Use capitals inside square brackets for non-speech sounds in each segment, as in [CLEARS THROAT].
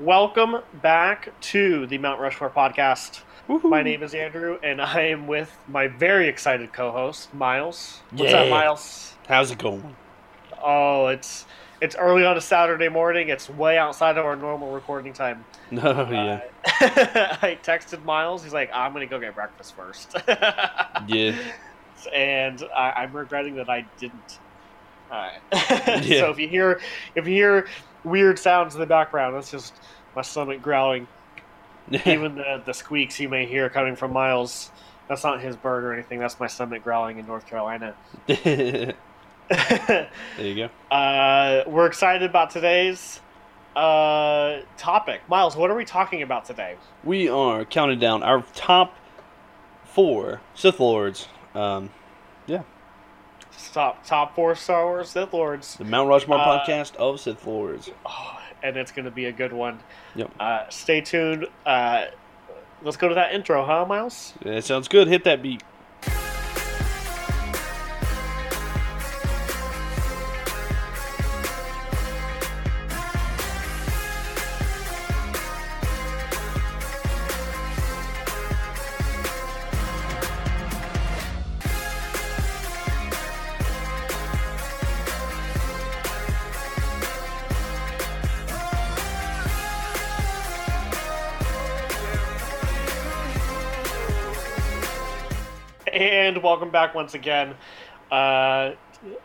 Welcome back to the Mount Rushmore podcast. My name is Andrew, and I am with my very excited co-host Miles. What's Yeah. up, Miles? How's it going? Oh, it's it's early on a Saturday morning. It's way outside of our normal recording time. No, [LAUGHS] Oh, yeah, Uh, [LAUGHS] I texted Miles. He's like, "I'm gonna go get breakfast first. [LAUGHS] yeah. and I, I'm regretting that I didn't. Uh, Yeah. So if you hear if you hear weird sounds in the background, that's just my stomach growling. [LAUGHS] Even the the squeaks you may hear coming from Miles, that's not his bird or anything. That's my stomach growling in North Carolina. [LAUGHS] [LAUGHS] there you go. uh, we're excited about today's uh, topic. Miles, what are we talking about today? We are counting down our top four Sith Lords. Um, Top top four Star Wars Sith Lords. the Mount Rushmore Uh, podcast of Sith Lords. Oh, [SIGHS] and it's going to be a good one. Yep. Uh, stay tuned. Uh, let's go to that intro, huh, Miles? That sounds good. Hit that beat. Welcome back once again. Uh,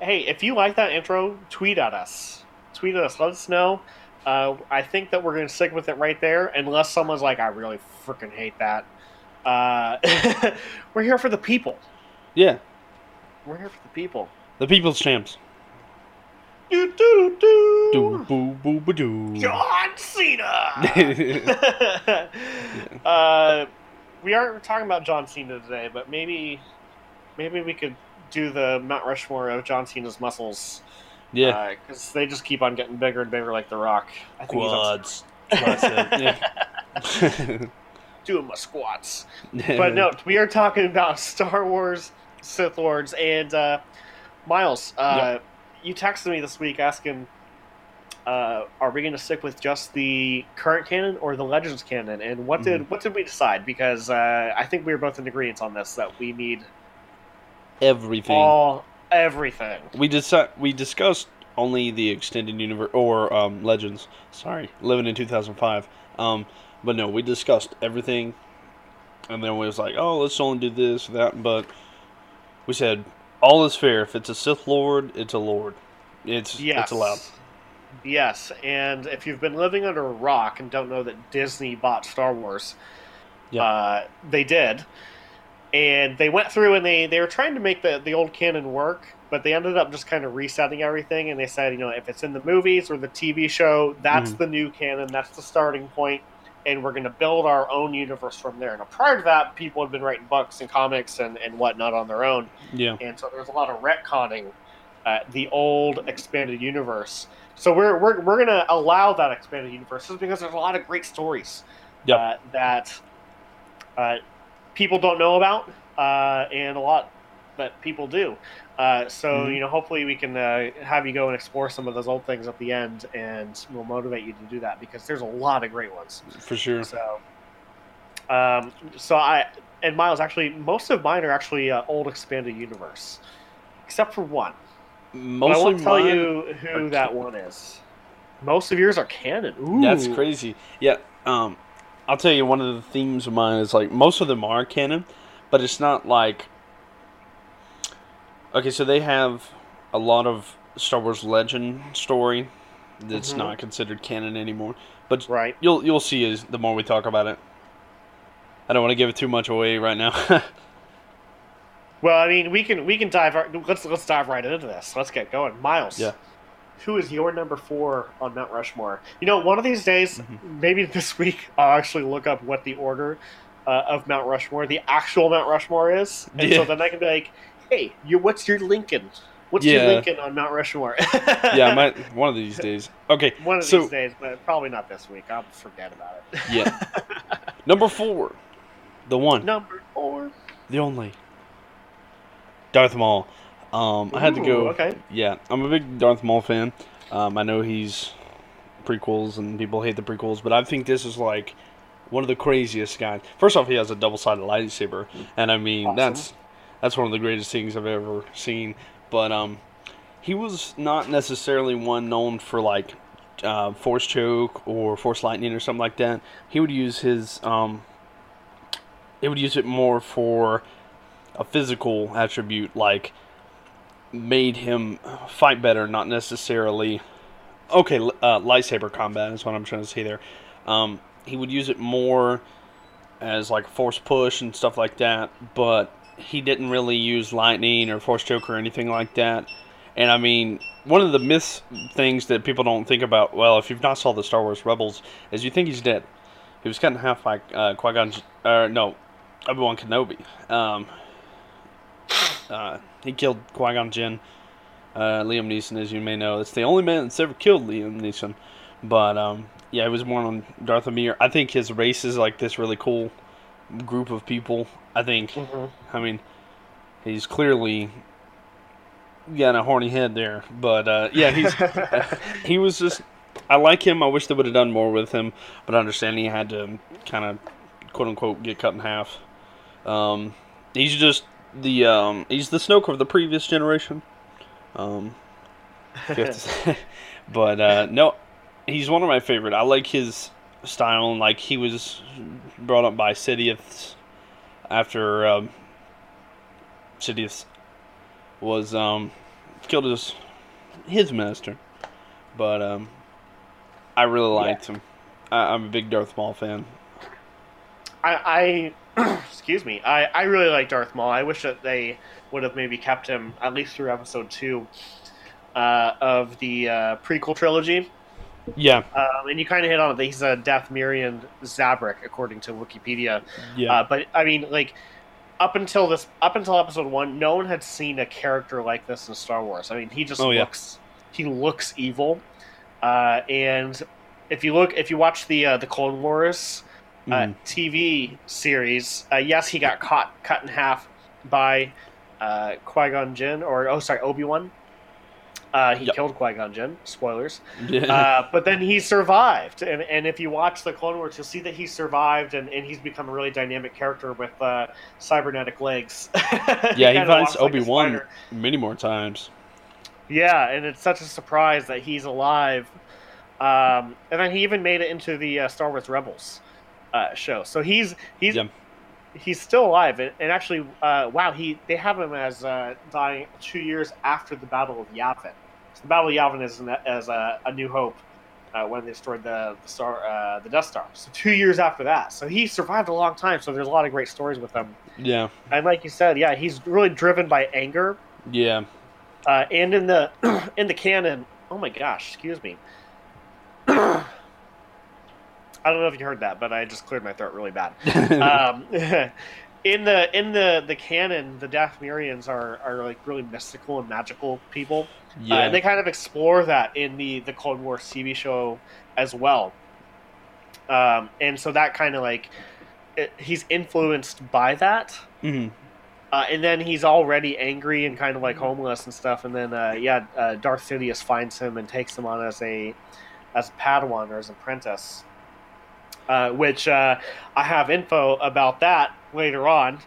hey, if you like that intro, tweet at us. Tweet at us. Let us know. Uh, I think that we're going to stick with it right there, unless someone's like, "I really freaking hate that." Uh, [LAUGHS] we're here for the people. Yeah, We're here for the people. the People's Champs. Do do do. Doo boo boo ba doo. John Cena. [LAUGHS] [LAUGHS] uh, we aren't talking about John Cena today, but maybe, maybe we could do the Mount Rushmore of John Cena's muscles. Yeah, because they just keep on getting bigger and bigger, like The Rock. I think quads. That's what I said. he's doing my squats. But no, we are talking about Star Wars Sith Lords and uh, Miles. Uh, You texted me this week asking, uh, "Are we going to stick with just the current canon or the Legends canon?" And what did what did we decide? Because uh, I think we were both in agreement on this that we need everything. all everything. We deci- we discussed only the extended universe or um, legends. Sorry, living in 2005. Um, but no, we discussed everything, and then we was like, oh, let's only do this, that. But we said all is fair. If it's a Sith Lord, it's a Lord. It's Yes. it's allowed. Yes, and if you've been living under a rock and don't know that Disney bought Star Wars, Yeah. uh, they did. And they went through and they, they were trying to make the, the old canon work, but they ended up just kind of resetting everything. And they said, you know, if it's in the movies or the TV show, that's Mhm. the new canon, that's the starting point, and we're going to build our own universe from there. Now, prior to that, people had been writing books and comics and, and whatnot on their own Yeah. and so there's a lot of retconning uh, the old expanded universe. So we're we're, we're gonna allow that expanded universe just because there's a lot of great stories Yep. uh, that uh, people don't know about, uh, and a lot that people do. Uh, so Mhm. you know, hopefully we can uh, have you go and explore some of those old things at the end, and we'll motivate you to do that because there's a lot of great ones. For sure. So, um, so I and Miles actually most of mine are actually uh, old expanded universe, except for one. But I Mostly won't tell you who that one is. Most of yours are canon. Ooh. That's crazy. Yeah. Um, I'll tell you one of the themes of mine is like most of them are canon, but it's not like. Okay, so they have a lot of Star Wars legend story that's Mhm. not considered canon anymore. But Right. you'll you'll see as the more we talk about it. I don't want to give it too much away right now. [LAUGHS] Well, I mean, we can we can dive. Let's let's dive right into this. Let's get going. Miles. Yeah. Who is your number four on Mount Rushmore? You know, one of these days, Mhm. maybe this [LAUGHS] week, I'll actually look up what the order uh, of Mount Rushmore, the actual Mount Rushmore is, and so then I can be like, "Hey, you, what's your Lincoln? What's Yeah. your Lincoln on Mount Rushmore?" [LAUGHS] yeah, might one of these days. Okay, [LAUGHS] One of so these days, but probably not this week. I'll forget about it. yeah, number four, the one, Number four. the only, Darth Maul. Um, I had to go. Okay. Yeah, I'm a big Darth Maul fan. Um, I know he's prequels and people hate the prequels, but I think this is like one of the craziest guys. First off, he has a double sided lightsaber, and I mean Awesome. that's that's one of the greatest things I've ever seen. But um, he was not necessarily one known for like uh, force choke or force lightning or something like that. He would use his um, he would use it more for a physical attribute, like made him fight better, not necessarily. Okay, uh, lightsaber combat is what I'm trying to say there. Um, he would use it more as like force push and stuff like that, but he didn't really use lightning or force choke or anything like that. And I mean, one of the myth things that people don't think about, well, if you've not saw the Star Wars Rebels, is you think he's dead. He was cut in half by uh, Qui Gon, uh, no, Obi Wan Kenobi. Um, uh, he killed Qui Gon Jinn. Uh, Liam Neeson, as you may know, it's the only man that's ever killed Liam Neeson. But um, yeah, he was born on Dathomir. I think his race is like this really cool group of people. I think. Mhm. I mean, he's clearly got a horny head there, but uh, yeah, he's [LAUGHS] [LAUGHS] he was just. I like him. I wish they would have done more with him, but I understand he had to kind of quote unquote get cut in half. Um, he's just the um, he's the Snoke of the previous generation. Um, [LAUGHS] [LAUGHS] but uh, no, he's one of my favorite. I like his style and like he was brought up by Sidious after um, Sidious was um, killed his his master. But um, I really liked him. I, I'm a big Darth Maul fan. I, I [CLEARS THROAT] excuse me. I, I really like Darth Maul. I wish that they would have maybe kept him at least through episode two uh, of the uh, prequel trilogy. Yeah, Um, and you kind of hit on it. That he's a Dathomirian Zabrak, according to Wikipedia. yeah, Uh, but I mean, like up until this, up until episode one, no one had seen a character like this in Star Wars. I mean, he just Oh, yeah. looks, he looks evil. Uh, and if you look, if you watch the uh, the Clone Wars uh, Mhm. TV series, uh, yes, he got caught cut in half by uh, Qui Gon Jinn, or oh, sorry, Obi Wan. Uh, he Yep. killed Qui Gon Jinn. Spoilers. Uh, but then he survived, and, and if you watch the Clone Wars, you'll see that he survived, and, and he's become a really dynamic character with uh, cybernetic legs. [LAUGHS] yeah, he kinda fights walks like a Obi Wan spider. many more times. Yeah, and it's such a surprise that he's alive. Um, and then he even made it into the uh, Star Wars Rebels uh, show. So he's he's Yeah. he's still alive, and, and actually, uh, wow, he they have him as uh, dying two years after the Battle of Yavin. So the Battle of Yavin is an, as a, a New Hope uh, when they destroyed the the star uh, the Death Star. So two years after that, so he survived a long time. So there's a lot of great stories with him. Yeah, And like you said, yeah, he's really driven by anger. yeah, Uh, and in the [CLEARS THROAT] in the canon, oh my gosh, excuse me. [CLEARS THROAT] I don't know if you heard that, but I just cleared my throat really bad. [LAUGHS] um, [LAUGHS] in the in the the canon, the Dathomirians are are like really mystical and magical people. Uh, and they kind of explore that in the the Clone Wars TV show as well. Um, and so that kind of like it, he's influenced by that. Mhm. Uh, and then he's already angry and kind of like homeless and stuff. And then, uh, yeah, uh, Darth Sidious finds him and takes him on as a as a Padawan or as an apprentice. Uh, which uh, I have info about that later on.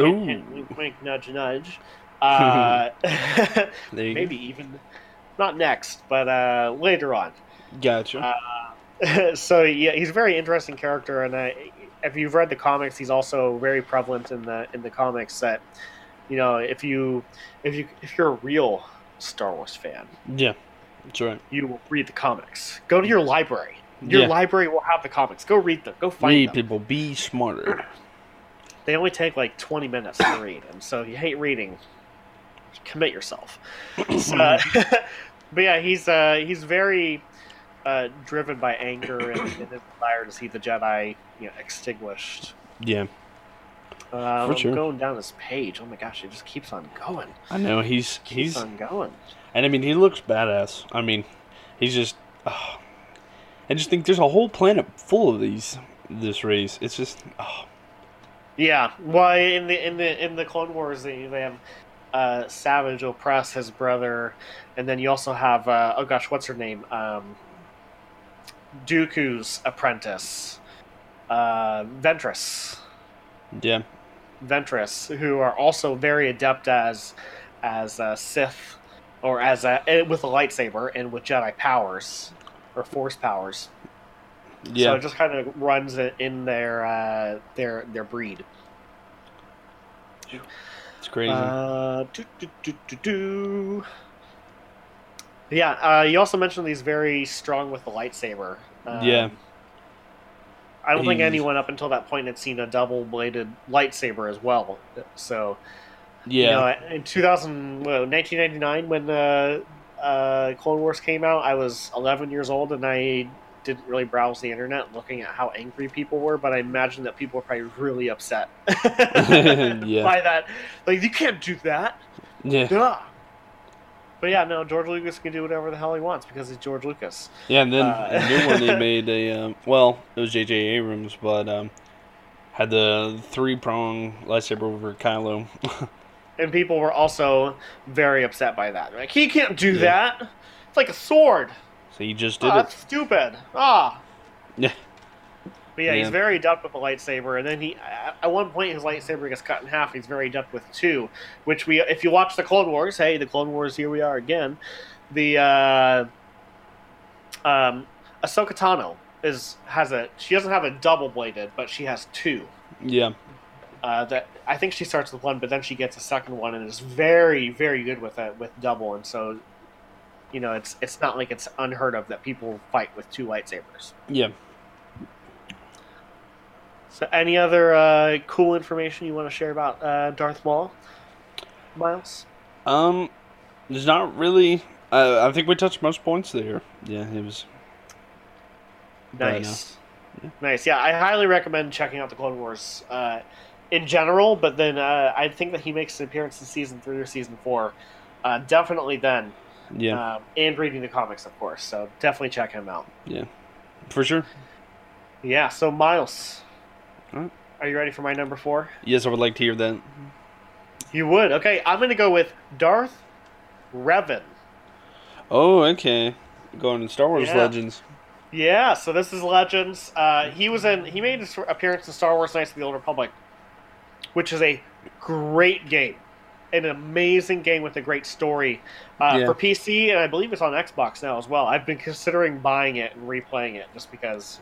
Ooh. hint, wink, wink, nudge, nudge. Uh, [LAUGHS] [LAUGHS] maybe even not next, but uh, later on. Gotcha. Uh, [LAUGHS] so yeah, he's a very interesting character, and if you've read the comics, he's also very prevalent in the in the comics. That you know, if you if you if you're a real Star Wars fan, yeah, that's right. you will read the comics. Go to your library. Your Yeah. library will have the comics. Go read them. Go find Read them. people, be smarter. [CLEARS THROAT] They only take like 20 minutes to read, and so if you hate reading, commit yourself. [CLEARS THROAT] So, [CLEARS THROAT] [LAUGHS] but yeah, he's uh, he's very uh, driven by anger and, and his desire to see the Jedi you know, extinguished. yeah, Uh, For I'm sure. going down this page. Oh my gosh, it just keeps on going. I know he's Keeps he's on going. and I mean he looks badass. I mean, he's just. Oh, I just think there's a whole planet full of these this race. It's just oh, Yeah, well, in the in the in the Clone Wars, they, they have uh, Savage Opress his brother, and then you also have uh, oh gosh, what's her name? Um, Dooku's apprentice, uh, Ventress. Yeah. Ventress, who are also very adept as as a Sith or as a eh, with a lightsaber and with Jedi powers or Force powers. Yeah. So it just kind of runs it in their uh, their their breed. it's crazy. Uh, do, do, do. Yeah, uh, you also mentioned he's very strong with the lightsaber. Um, Yeah. I don't think anyone up until that point had seen a double bladed lightsaber as well. So, yeah. you know, in 2000, well, 1999, when the uh, Clone Wars came out, I was 11 years old and I didn't really browse the internet looking at how angry people were, but I imagine that people were probably really upset [LAUGHS] [LAUGHS] Yeah. by that. Like, you can't do that. yeah. Duh. But yeah, no, George Lucas can do whatever the hell he wants because he's George Lucas. Yeah, and then Uh, a new one they [LAUGHS] made a um, well, it was J.J. Abrams, but um, had the three prong lightsaber over Kylo. And people were also very upset by that. Like, he can't do Yeah. that. It's like a sword. so he just Oh, it. that's stupid. Ah. Yeah. But yeah, he's very adept with a lightsaber, and then he at- at one point his lightsaber gets cut in half. He's very adept with two, which we if you watch the Clone Wars, hey, the Clone Wars, here we are again. The uh, um, Ahsoka Tano is has a she doesn't have a double bladed, but she has two. Yeah, Uh, that I think she starts with one, but then she gets a second one, and is very very good with it with double, and so. You know, it's it's not like it's unheard of that people fight with two lightsabers. yeah. So, any other uh, cool information you want to share about uh, Darth Maul, Miles? Um, there's not really. Uh, I think we touched most points there. Yeah, it was. Nice, Yeah. nice. Yeah, I highly recommend checking out the Clone Wars uh, in general. But then uh, I think that he makes an appearance in season three or season four. Uh, definitely then, Yeah, um, and reading the comics, of course. So definitely check him out. Yeah. For sure. Yeah. So Miles, Alright. are you ready for my number four? Yes, I would like to hear that. You would. Okay, I'm going to go with Darth Revan. Oh, okay. Going to Star Wars Yeah. Legends. Yeah, so this is Legends. Uh, he was in. He made his appearance in Star Wars: Knights of the Old Republic, which is a great game, an amazing game with a great story uh, Yeah. for PC, and I believe it's on Xbox now as well. I've been considering buying it and replaying it just because,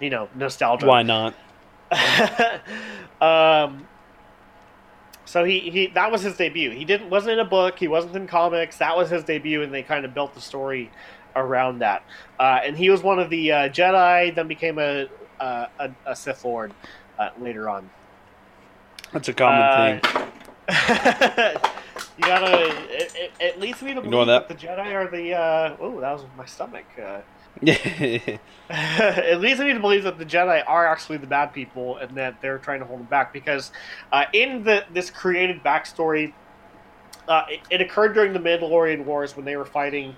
you know, nostalgia. Why not? [LAUGHS] um, so he, he that was his debut. He didn't wasn't in a book. He wasn't in comics. That was his debut, and they kind of built the story around that. Uh, and he was one of the uh, Jedi, then became a uh, a, a Sith Lord uh, later on. That's a common Uh, thing. [LAUGHS] you gotta. It, it, it leads me to Ignore believe that. that. the Jedi are the. Uh, oh, that was my stomach. Uh, Yeah. it leads me to believe that the Jedi are actually the bad people and that they're trying to hold them back because uh, in the this created backstory, uh, it, it occurred during the Mandalorian Wars when they were fighting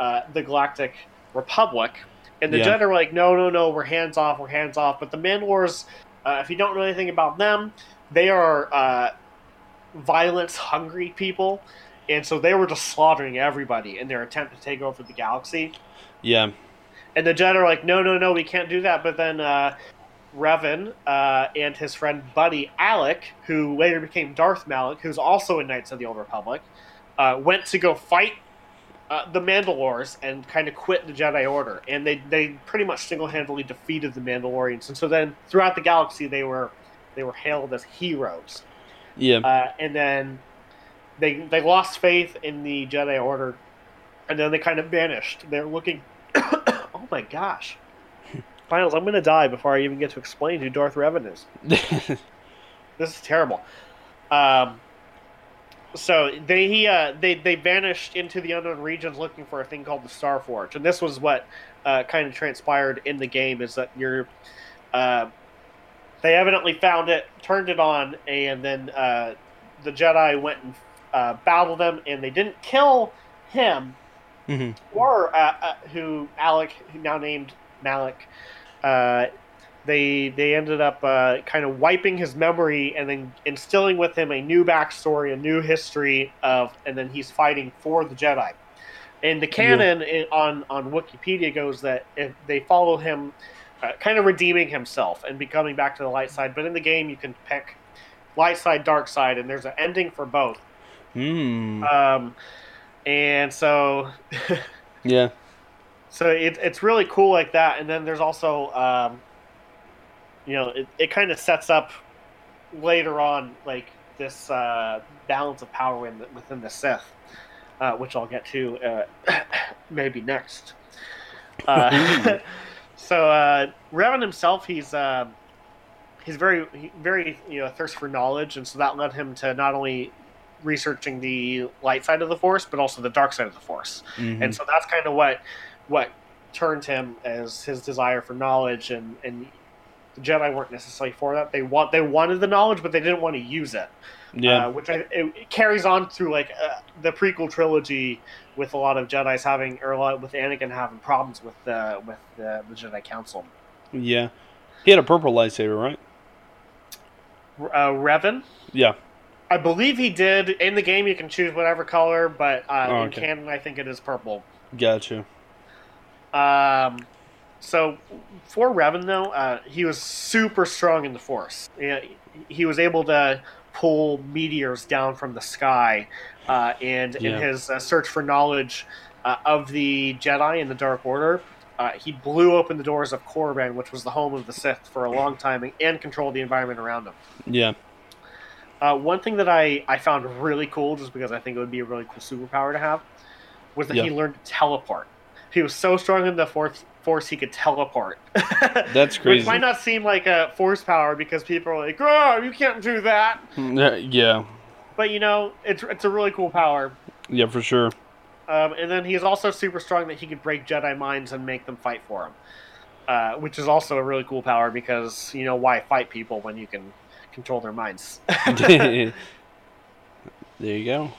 uh, the Galactic Republic, and the Yeah. Jedi were like, "No, no, no, we're hands off, we're hands off." But the Mandalores, uh, if you don't know anything about them, they are uh, violence-hungry people, and so they were just slaughtering everybody in their attempt to take over the galaxy. yeah. And the Jedi are like, no, no, no, we can't do that. But then uh, Revan uh, and his friend Buddy Alek, who later became Darth Malak, who's also in Knights of the Old Republic, uh, went to go fight uh, the Mandalores and kind of quit the Jedi Order. And they, they pretty much single handedly defeated the Mandalorians. And so then throughout the galaxy, they were they were hailed as heroes. Yeah. Uh, and then they they lost faith in the Jedi Order, and then they kind of vanished. They're looking. [COUGHS] oh my gosh, Finals! I'm gonna die before I even get to explain who Darth Revan is. [LAUGHS] This is terrible. Um, so they he, uh, they they vanished into the unknown regions looking for a thing called the Star Forge, and this was what uh, kind of transpired in the game is that you're. Uh, they evidently found it, turned it on, and then uh, the Jedi went and uh, battled them, and they didn't kill him Mhm. or uh, uh, who Alek, who now named Malik. Uh, they they ended up uh, kind of wiping his memory and then instilling with him a new backstory, a new history of, and then he's fighting for the Jedi. And the canon yeah. on on Wikipedia goes that if they follow him, uh, kind of redeeming himself and becoming back to the light side. But in the game, you can pick light side, dark side, and there's an ending for both. Hmm. Um, and so. [LAUGHS] yeah. So it, it's really cool like that, and then there's also, um, you know, it, it kind of sets up later on like this uh, balance of power in the, within the Sith, uh, which I'll get to uh, [COUGHS] maybe next. [LAUGHS] So uh, Revan himself, he's uh, he's very very you know thirst for knowledge, and so that led him to not only researching the light side of the Force, but also the dark side of the Force, mm-hmm. and so that's kind of what what turned him as his desire for knowledge and and the Jedi weren't necessarily for that. They want they wanted the knowledge, but they didn't want to use it. Yeah, uh, which I, it, carries on through like uh, the prequel trilogy with a lot of Jedi's having or a lot with Anakin having problems with the with the, the Jedi Council. Yeah, he had a purple lightsaber, right? Uh, Revan. Yeah. I believe he did. In the game, you can choose whatever color, but uh, oh, okay. in canon, I think it is purple. Gotcha. Um, so for Revan though, uh, he was super strong in the Force. Yeah, he was able to pull meteors down from the sky, uh, and yeah. in his uh, search for knowledge uh, of the Jedi and the Dark Order, uh, he blew open the doors of Korriban, which was the home of the Sith for a long time, and controlled the environment around him. Yeah. Uh, one thing that I, I found really cool, just because I think it would be a really cool superpower to have, was that yeah. he learned to teleport. He was so strong in the force, force he could teleport. [LAUGHS] That's crazy. Which might not seem like a force power because people are like, "Oh, you can't do that." Yeah. But you know, it's it's a really cool power. Yeah, for sure. Um, and then he's also super strong that he could break Jedi minds and make them fight for him, uh, which is also a really cool power because you know why fight people when you can control their minds. [LAUGHS] [LAUGHS] there you go.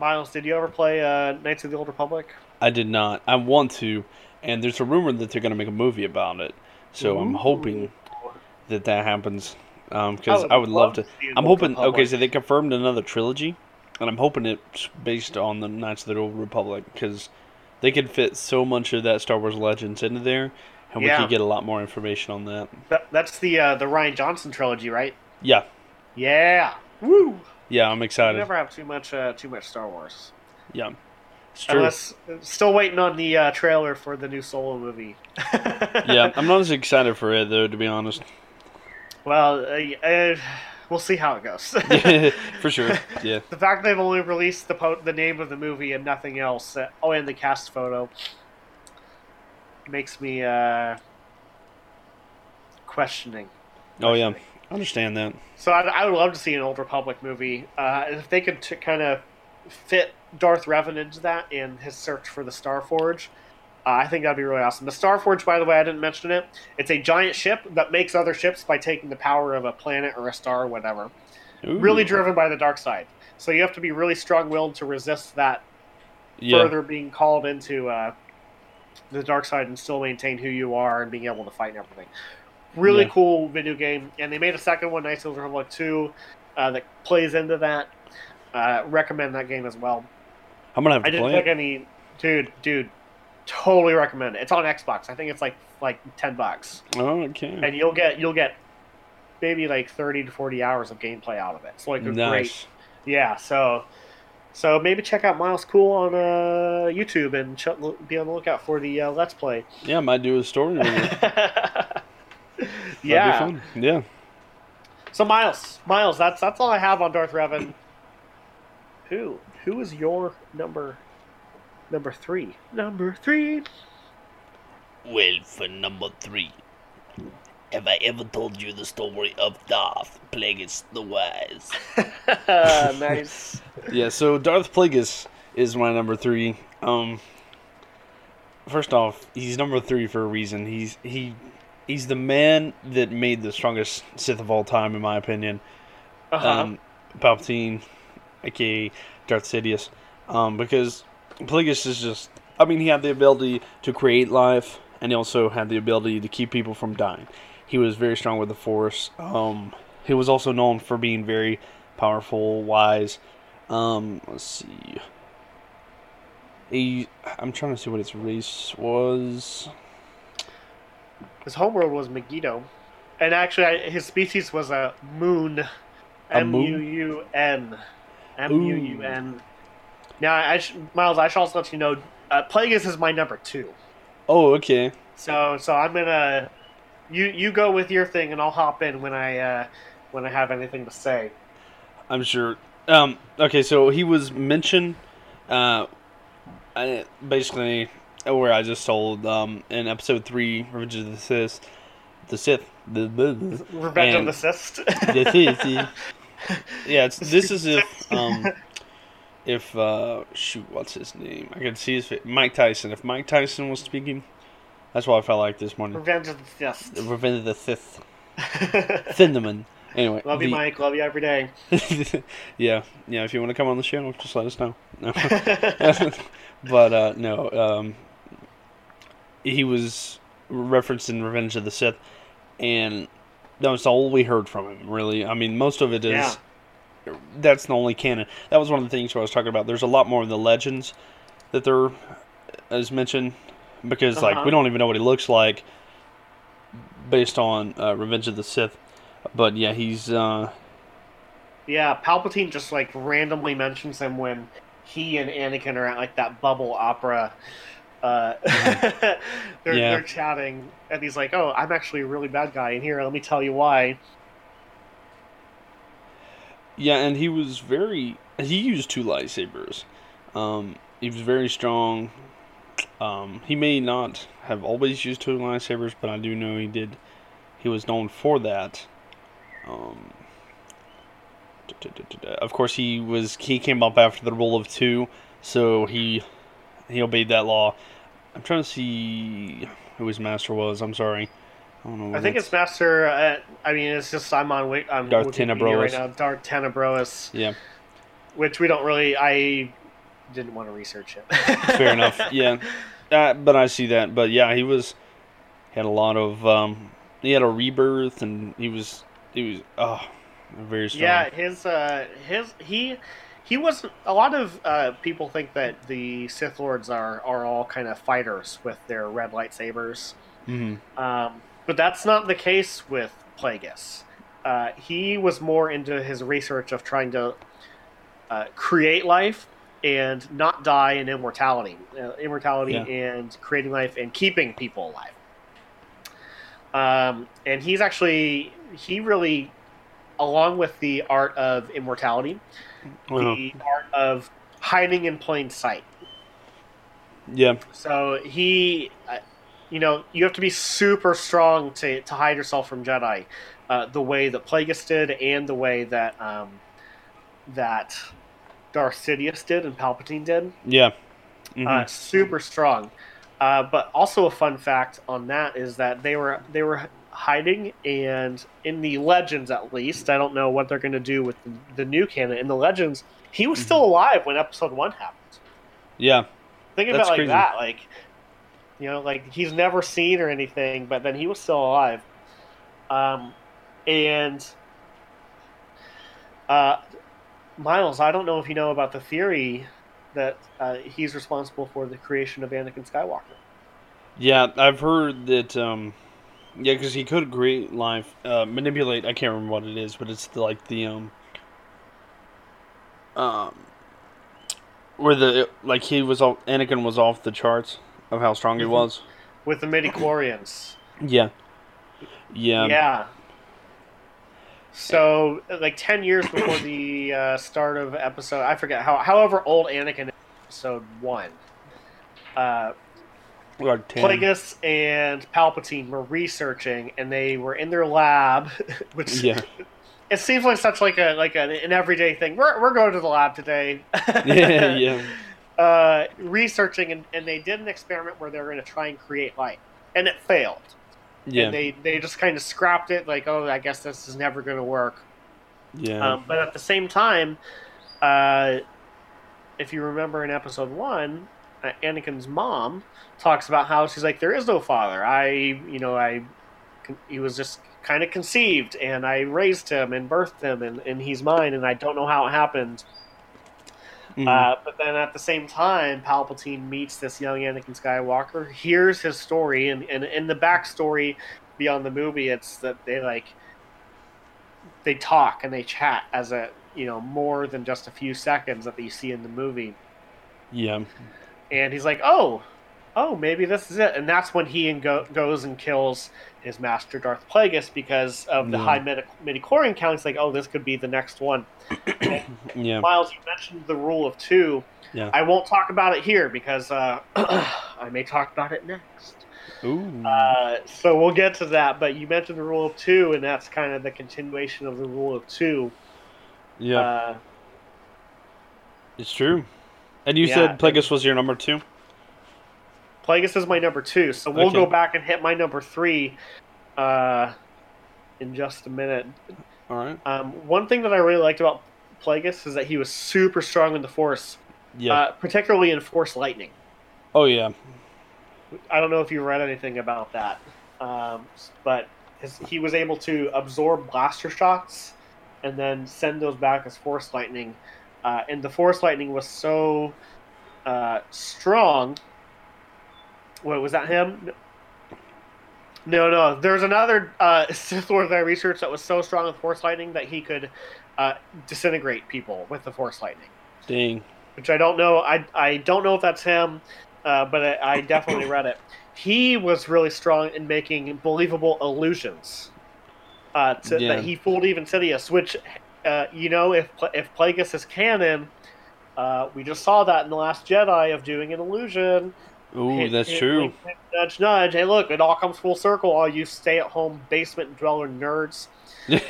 Miles, did you ever play uh, Knights of the Old Republic? I did not. I want to, and there's a rumor that they're going to make a movie about it. So Ooh. I'm hoping that that happens because um, I, I would love, love to. I'm hoping. Republic. Okay, so they confirmed another trilogy, and I'm hoping it's based on the Knights of the Old Republic because they could fit so much of that Star Wars Legends into there, and yeah. we could get a lot more information on that. that that's the uh, the Rian Johnson trilogy, right? Yeah. Yeah. Woo. Yeah, I'm excited. You never have too much uh, too much Star Wars. Yeah. Unless, still waiting on the uh, trailer for the new Solo movie. [LAUGHS] yeah, I'm not as excited for it though, to be honest. Well, uh, uh, we'll see how it goes. yeah, [LAUGHS] for sure. [LAUGHS] Yeah. The fact they've only released the po- the name of the movie and nothing else, uh, oh, and the cast photo, makes me uh, questioning. Oh yeah, I understand that. So I, I, would love to see an Old Republic movie, uh, if they could t- kind of fit Darth Revan into that in his search for the Star Forge. Uh, I think that'd be really awesome. The Star Forge, by the way, I didn't mention it. It's a giant ship that makes other ships by taking the power of a planet or a star or whatever. Ooh. Really driven by the dark side. So you have to be really strong-willed to resist that yeah. further being called into uh, the dark side and still maintain who you are and being able to fight and everything. Really yeah. cool video game, and they made a second one, Knights of the Republic Two, uh, that plays into that. Uh, recommend that game as well. I'm gonna have to I didn't pick any, dude, dude. Totally recommend it. It's on Xbox. I think it's like like ten bucks. Oh, okay. And you'll get you'll get maybe like thirty to forty hours of gameplay out of it. It's like a nice. great, yeah. So so maybe check out Miles Cool on uh, YouTube and ch- be on the lookout for the uh, Let's Play. Yeah, might do a story. [LAUGHS] yeah, yeah. So Miles, Miles, that's that's all I have on Darth Revan. Who who is your number number three? Number three. Well, for number three, have I ever told you the story of Darth Plagueis the Wise? [LAUGHS] [LAUGHS] nice. yeah, so Darth Plagueis is my number three. Um, first off, he's number three for a reason. He's he he's the man that made the strongest Sith of all time, in my opinion. Uh-huh. Um, Palpatine, aka Darth Sidious, um, because Plagueis is just. I mean, he had the ability to create life, and he also had the ability to keep people from dying. He was very strong with the Force. Um, he was also known for being very powerful, wise. Um, let's see. he, I'm trying to see what its race was. His homeworld was Mygeeto, and actually, I, his species was a Muun. M? U U N. M U U N. Now, I sh- Miles, I should also let you know, uh, Plagueis is my number two. Oh, okay. So, so I'm gonna, you you go with your thing, and I'll hop in when I uh, when I have anything to say. I'm sure. Um, okay, so he was mentioned, uh, I, basically, where I just told um, in episode three, Revenge of the Sith, the Sith, the, the, the Revenge And- of the Sith. the Sith. [LAUGHS] yeah, it's, [LAUGHS] this is if um, if uh, shoot, what's his name? I can see his face. Mike Tyson. If Mike Tyson was speaking, that's what I felt like this morning. Revenge of the Sith. Revenge of the Sith, [LAUGHS] Cinnamon. Anyway, Love you, the- Mike. Love you every day. [LAUGHS] yeah, yeah. If you want to come on the show, just let us know. No. but uh, no, um, he was referenced in Revenge of the Sith, and that was all we heard from him. Really, I mean, most of it is. Yeah. That's the only canon. That was one of the things I was talking about. There's a lot more of the legends that there is mentioned because, like, Uh-huh. we don't even know what he looks like based on uh, Revenge of the Sith. But yeah, he's uh, Yeah, Palpatine just like randomly mentions him when he and Anakin are at like that bubble opera. Uh, [LAUGHS] they're, Yeah. they're chatting, and he's like, "Oh, I'm actually a really bad guy in here. Let me tell you why." Yeah, and he was very. He used two lightsabers. Um, he was very strong. Um, he may not have always used two lightsabers, but I do know he did. He was known for that. Um, of course, he was. He came up after the rule of two, so he he obeyed that law. I'm trying to see who his master was. I'm sorry. I don't know. I think it's Master. Uh, I mean, it's just I'm on. I'm Darth Tenebrous. right now. Darth Tenebrous, yeah. which we don't really. I didn't want to research it. Fair enough. [LAUGHS] Yeah, uh, but I see that. But yeah, he was had a lot of. Um, he had a rebirth, and he was he was oh very strong. Yeah, his uh, his he he was a lot of uh, people think that the Sith Lords are are all kind of fighters with their red lightsabers, hmm um, but that's not the case with Plagueis. Uh, he was more into his research of trying to uh, create life and not die in immortality, uh, immortality Yeah. and creating life and keeping people alive. Um, and he's actually he really, along with the art of immortality, Uh-huh. the art of hiding in plain sight. Yeah, So he, uh, you know, you have to be super strong to, to hide yourself from Jedi, uh, the way that Plagueis did, and the way that um, that Darth Sidious did and Palpatine did. yeah. Mhm. Uh, super strong. Uh, but also a fun fact on that is that they were they were hiding, and in the legends at least, I don't know what they're going to do with the, the new canon. In the legends, he was still alive when Episode One happened. yeah, Think about like crazy. that, like you know, like he's never seen or anything, but then he was still alive. Um, and uh, Miles, I don't know if you know about the theory that uh, he's responsible for the creation of Anakin Skywalker. yeah. I've heard that. Um, yeah, because he could create life, uh, manipulate. I can't remember what it is, but it's the, like the um, um, where the like he was all Anakin was off the charts of how strong he Mhm. was. with the midichlorians. Yeah, yeah, yeah. So, like ten years before the uh, start of episode, I forget how. However old Anakin, episode one, uh, Like 10. Plagueis and Palpatine were researching, and they were in their lab, [LAUGHS] which Yeah, it seems like such like a like an, an everyday thing. We're we're going to the lab today. [LAUGHS] yeah, yeah. [LAUGHS] uh, researching, and, and they did an experiment where they were going to try and create light, and it failed. Yeah, And they they just kind of scrapped it, like, oh, I guess this is never going to work. yeah, Um, but at the same time, uh, if you remember in episode one, Anakin's mom talks about how she's like, there is no father. I, you know, I, he was just kind of conceived, and I raised him and birthed him, and, and he's mine, and I don't know how it happened. Mhm. Uh, but then at the same time, Palpatine meets this young Anakin Skywalker, hears his story, and, and in the backstory beyond the movie, it's that they like they talk and they chat as a you know more than just a few seconds that you see in the movie. yeah. And he's like, "Oh, oh, maybe this is it." And that's when he and go- goes and kills his master Darth Plagueis because of the Yeah. high midi- midichlorian count. He's like, "Oh, this could be the next one." [COUGHS] Yeah. Miles, you mentioned the rule of two. Yeah. I won't talk about it here because uh, [COUGHS] I may talk about it next. Ooh. Uh, so we'll get to that. But you mentioned the rule of two, and that's kind of the continuation of the rule of two. yeah. Uh, it's true. And you yeah. said Plagueis was your number two. Plagueis is my number two, so we'll Okay. go back and hit my number three uh, in just a minute. All right. Um, one thing that I really liked about Plagueis is that he was super strong in the Force, Yeah. uh, particularly in Force Lightning. oh yeah. I don't know if you read anything about that, um, but his, he was able to absorb blaster shots and then send those back as Force Lightning. Uh, and the Force Lightning was so uh, strong. Wait, was that him? No, no. There's another uh, [LAUGHS] Sith Lord that I researched that was so strong with Force Lightning that he could uh, disintegrate people with the Force Lightning Dang. which I don't know. I, I don't know if that's him, uh, but I, I definitely read it. He was really strong in making believable illusions. Uh, to, Yeah. That he fooled even Sidious, which, uh, you know, if if Plagueis is canon, uh, we just saw that in the Last Jedi of doing an illusion. Ooh, Hit- that's hit, true. wink, nudge, nudge. Hey, look, it all comes full circle. All you stay-at-home basement dweller nerds. [LAUGHS] [LAUGHS] love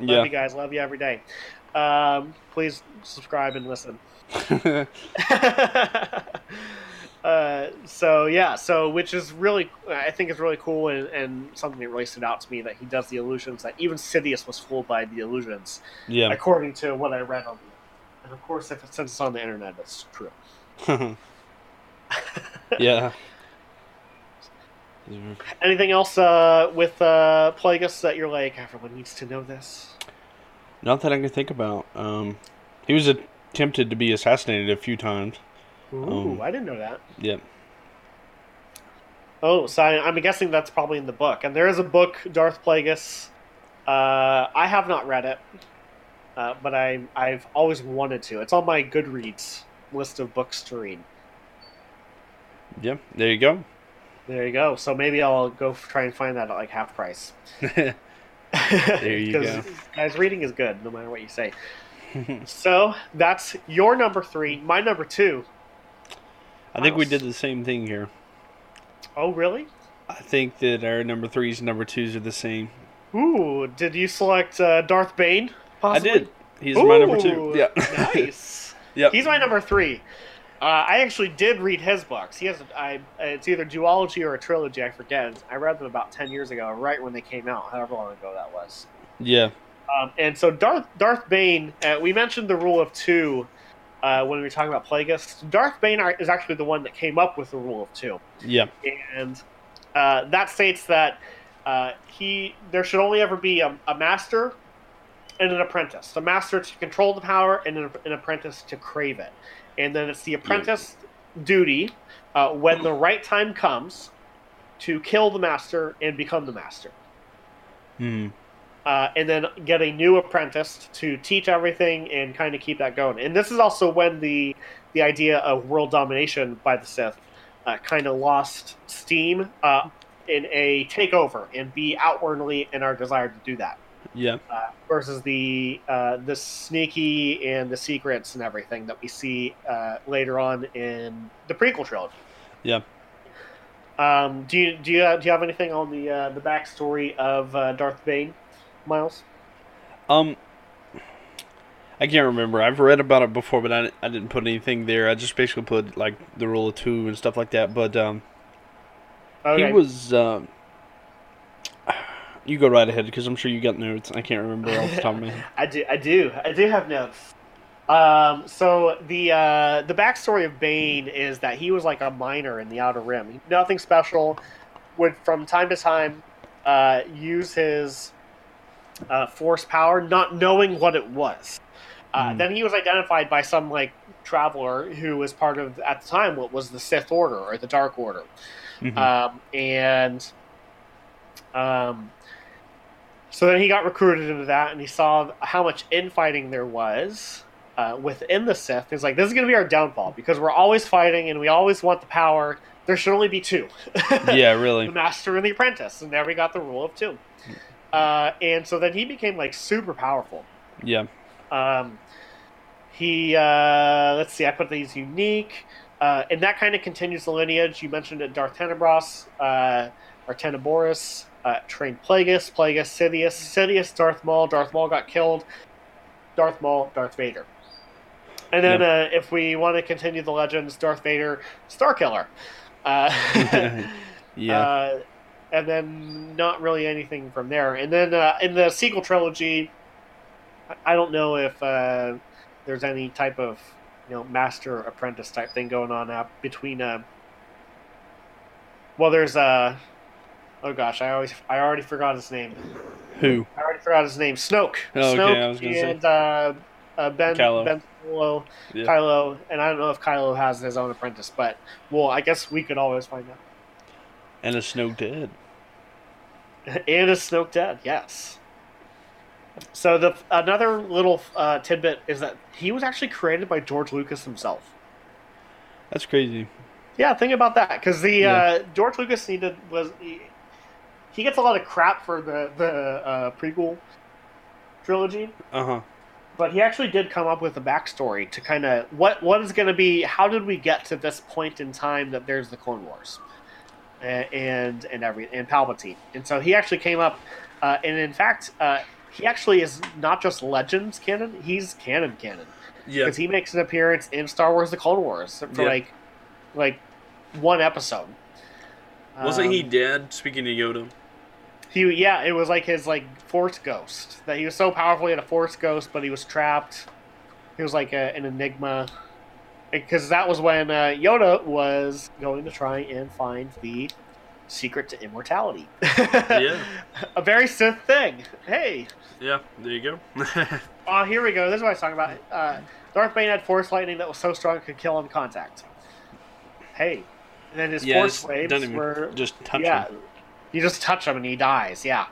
Yeah. you guys. Love you every day. Um, please subscribe and listen. [LAUGHS] uh, so yeah, so which is really, I think is really cool and, and something that really stood out to me that he does the illusions that even Sidious was fooled by the illusions, yeah. according to what I read on the. And of course, if it says it's on the internet, it's true. [LAUGHS] yeah. [LAUGHS] Anything else uh, with uh, Plagueis that you're like everyone needs to know this? Not that I can think about. Um, he was attempted to be assassinated a few times. Ooh, Um, I didn't know that. Yep. Oh, so I, I'm guessing that's probably in the book. And there is a book, Darth Plagueis. Uh, I have not read it, uh, but I, I've always wanted to. It's on my Goodreads list of books to read. Yep. There you go. There you go. So maybe I'll go try and find that at like half price. [LAUGHS] [LAUGHS] there you go. Guys, reading is good, no matter what you say. [LAUGHS] so that's your number three. My number two. I think we did the same thing here. Oh, really? I think that our number threes and number twos are the same. Ooh, did you select uh, Darth Bane? Possibly? I did. He's my number two. Yeah. nice. [LAUGHS] yep. He's my number three. Uh, I actually did read his books. He has, I, it's either duology or a trilogy. I forget. I read them about ten years ago, right when they came out, however long ago that was. yeah. Um, and so Darth Darth Bane, uh, we mentioned the rule of two uh, when we were talking about Plagueis. Darth Bane is actually the one that came up with the rule of two, Yeah. and uh, that states that uh, he there should only ever be a, a master and an apprentice. A master to control the power, and an, an apprentice to crave it. And then it's the apprentice duty uh, when the right time comes to kill the master and become the master Hmm. Uh, and then get a new apprentice to teach everything and kind of keep that going. And this is also when the the idea of world domination by the Sith uh, kind of lost steam uh, in a takeover and be outwardly in our desire to do that. Yeah. Uh, versus the uh, the sneaky and the secrets and everything that we see uh, later on in the prequel trilogy. Yeah. Um, do you do you do you have anything on the uh, the backstory of uh, Darth Bane, Miles? Um, I can't remember. I've read about it before, but I, I didn't put anything there. I just basically put like the rule of two and stuff like that. But um, Okay. he was. Um, you go right ahead because I'm sure you got notes. I can't remember off the top of my head. [LAUGHS] I do. I do. I do have notes. Um, so the uh, the backstory of Bane is that he was like a miner in the Outer Rim. Nothing special. Would from time to time uh, use his uh, force power, not knowing what it was. Uh, Mm. Then he was identified by some like traveler who was part of at the time what was the Sith Order or the Dark Order, Mhm. um, and um, so then he got recruited into that, and he saw how much infighting there was uh, within the Sith. He's like, "This is going to be our downfall because we're always fighting and we always want the power. There should only be two. [LAUGHS] yeah, really. the master and the apprentice, and there we got the rule of two. Uh, and so then he became like super powerful. Yeah. Um, he uh, let's see, I put these unique, uh, and that kind of continues the lineage. You mentioned it, Darth Tenebrous, uh, or Teneboris, uh, trained Plagueis, Plagueis, Sidious, Sidious, Darth Maul. Darth Maul got killed. Darth Maul, Darth Vader. And then uh, if we want to continue the legends, Darth Vader, Starkiller. Uh, [LAUGHS] [LAUGHS] yeah. uh, and then not really anything from there. And then uh, in the sequel trilogy, I- don't know if uh, there's any type of you know master apprentice type thing going on now between. Uh, well, there's uh, oh gosh, I always I already forgot his name. Who? I already forgot his name. Snoke. Oh, okay, Snoke I was gonna say. and uh, uh, Ben Kylo. Ben Solo, Yeah. Kylo, and I don't know if Kylo has his own apprentice, but well, I guess we could always find out. And a Snow dead. And is Snoke dead? Yes. So the another little uh, tidbit is that he was actually created by George Lucas himself. That's crazy. Yeah, think about that because the Yeah. uh, George Lucas needed was he, he gets a lot of crap for the the uh, prequel trilogy, Uh huh. but he actually did come up with a backstory to kind of what what is going to be. How did we get to this point in time that there's the Clone Wars, and and every and Palpatine, and so he actually came up, uh, and in fact, uh, he actually is not just Legends canon; he's canon canon Yeah. because he makes an appearance in Star Wars: The Clone Wars for Yeah. like like one episode. Wasn't he Um, dead? Speaking to Yoda. He yeah, it was like his like force ghost that he was so powerful he had a force ghost, but he was trapped. He was like a, an enigma, because that was when uh, Yoda was going to try and find the secret to immortality. [LAUGHS] Yeah. a very Sith thing. Hey, Yeah. There you go. oh [LAUGHS] here we go. This is what I was talking about. Uh, Darth Bane had force lightning that was so strong it could kill on contact. Hey, and then his yeah. force it's- waves were just touch yeah, him. you just touch him and he dies. Yeah.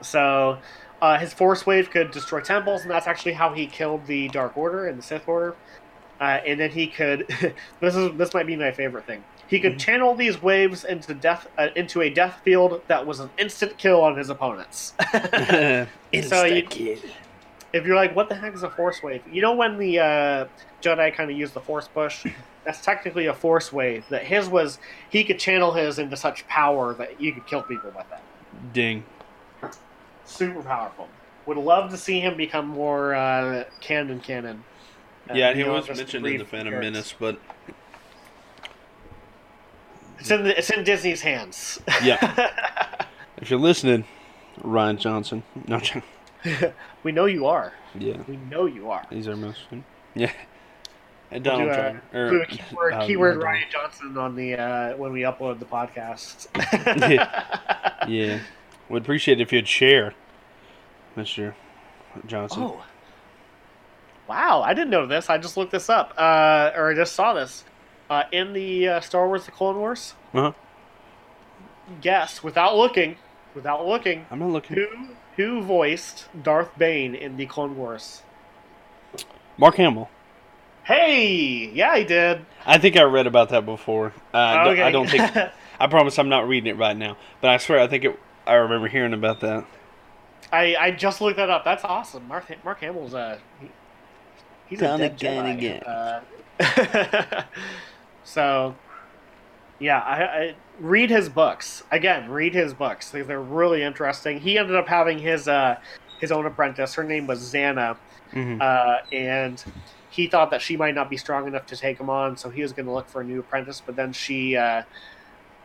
So, uh, his force wave could destroy temples, and that's actually how he killed the Dark Order and the Sith Order. Uh, and then he could. [LAUGHS] this is this might be my favorite thing. He could Mhm. channel these waves into death uh, into a death field that was an instant kill on his opponents. [LAUGHS] [LAUGHS] So you- Insta-kill. if you're like, what the heck is a force wave? You know when the uh, Jedi kind of used the force push? That's technically a force wave. That his was he could channel his into such power that you could kill people with it. Ding. Super powerful. Would love to see him become more uh, canon canon. Uh, Yeah, he you know, was mentioned in the Phantom appearance. Menace, but It's in the, it's in Disney's hands. Yeah. [LAUGHS] if you're listening, Rian Johnson. No, John- [LAUGHS] we know you are. yeah, We know you are. he's our most. Yeah. And We'll Donald do a- Trump. or- Do a keyword, uh, keyword not Rian Johnson on the uh, when we upload the podcast. Donald. [LAUGHS] Yeah. Would appreciate it if you'd share, Mr. Johnson. Oh. Wow, I didn't know this. I just looked this up, uh, or I just saw this. Uh, in the uh, Star Wars The Clone Wars, Uh-huh. guess, without looking, without looking, I'm not looking. who who voiced Darth Bane in the Clone Wars? Mark Hamill. Hey, yeah, he did. I think I read about that before. Uh, I Okay. I don't think. [LAUGHS] I promise I'm not reading it right now, but I swear I think it. I remember hearing about that. I, I just looked that up. That's awesome. Mark Mark Hamill's uh he, he's a dead again Jedi. again. Uh, [LAUGHS] so yeah, I, I read his books again. Read his books. They- They're really interesting. He ended up having his uh his own apprentice. Her name was Zannah, hmm uh, and he thought that she might not be strong enough to take him on, so he was going to look for a new apprentice. But then she uh,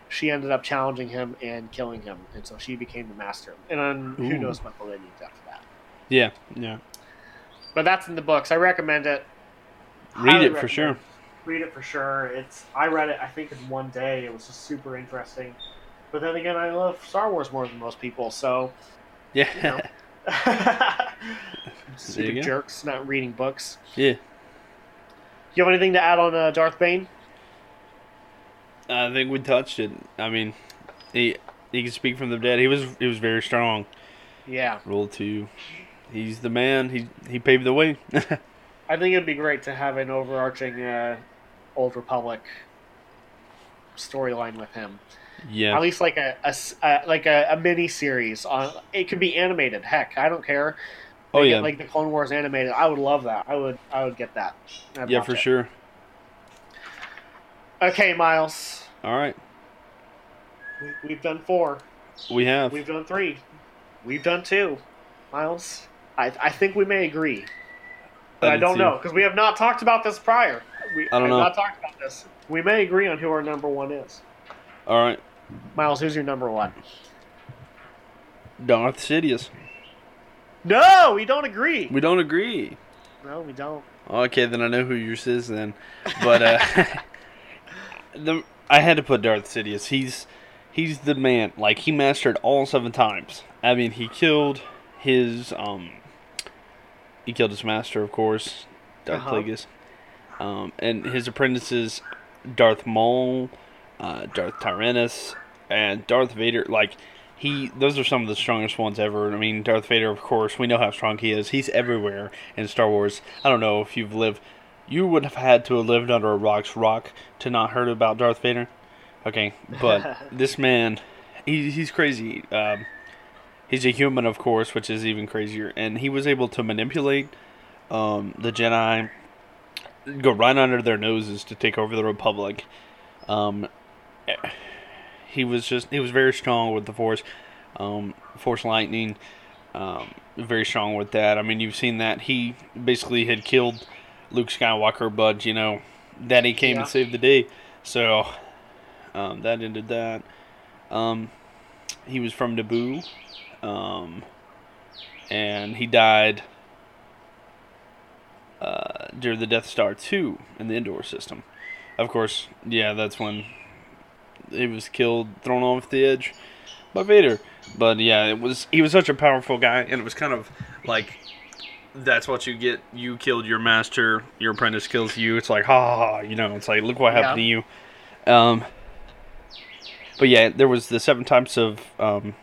she ended up challenging him and killing him, and so she became the master. And then who knows what the lineage after that. Yeah, yeah. But that's in the books. I recommend it. Read Highly it for sure. it. Read it for sure. It's I read it. I think in one day. It was just super interesting. But then again, I love Star Wars more than most people, so Yeah. you know. [LAUGHS] [LAUGHS] Stupid jerks not reading books. Yeah. You have anything to add on uh, Darth Bane? I think we touched it. I mean, he he can speak from the dead. He was he was very strong. Yeah, Rule two. He's the man. He he paved the way. [LAUGHS] I think it'd be great to have an overarching uh, Old Republic storyline with him. yeah. At least like a, a s- uh, like a, a mini series on. It could be animated. Heck, I don't care. Oh yeah. like the Clone Wars animated. I would love that. I would. I would get that. I'd yeah, for it. sure. Okay, Myles. All right. We, we've done four. We have. We've done three. We've done two. Myles, I, I think we may agree, but I, do don't know because we have not talked about this prior. We I don't have know. not talked about this. We may agree on who our number one is. All right. Myles, who's your number one? Darth Sidious. No, we don't agree. We don't agree. No, we don't. Okay, then I know who yours is then. But uh, [LAUGHS] the I had to put Darth Sidious. He's he's the man. Like he mastered all seven times. I mean, he killed his um he killed his master, of course, Darth Uh-huh. Plagueis. Um, and his apprentices, Darth Maul, uh, Darth Tyrannus, and Darth Vader. Like he, those are some of the strongest ones ever. I mean, Darth Vader, of course, we know how strong he is. He's everywhere in Star Wars. I don't know if you've lived. You would have had to have lived under a rock's rock to not heard about Darth Vader. Okay, but [LAUGHS] this man, he, he's crazy. Um, he's a human, of course, which is even crazier. And he was able to manipulate um, the Jedi, go right under their noses to take over the Republic. Um, he was just he was very strong with the Force, um, Force lightning. Um, very strong with that. I mean, you've seen that he basically had killed Luke Skywalker, but you know, that he came Yeah. and saved the day. So um, that ended that. Um, he was from Naboo, um, and he died uh, during the Death Star 2 in the Endor system. Of course, yeah, that's when he was killed, thrown off the edge by Vader. But yeah, it was he was such a powerful guy, and it was kind of like that's what you get. You killed your master, your apprentice kills you. It's like ha ha ha. You know, it's like look what happened to you. Um, but yeah, there was the seven types of um,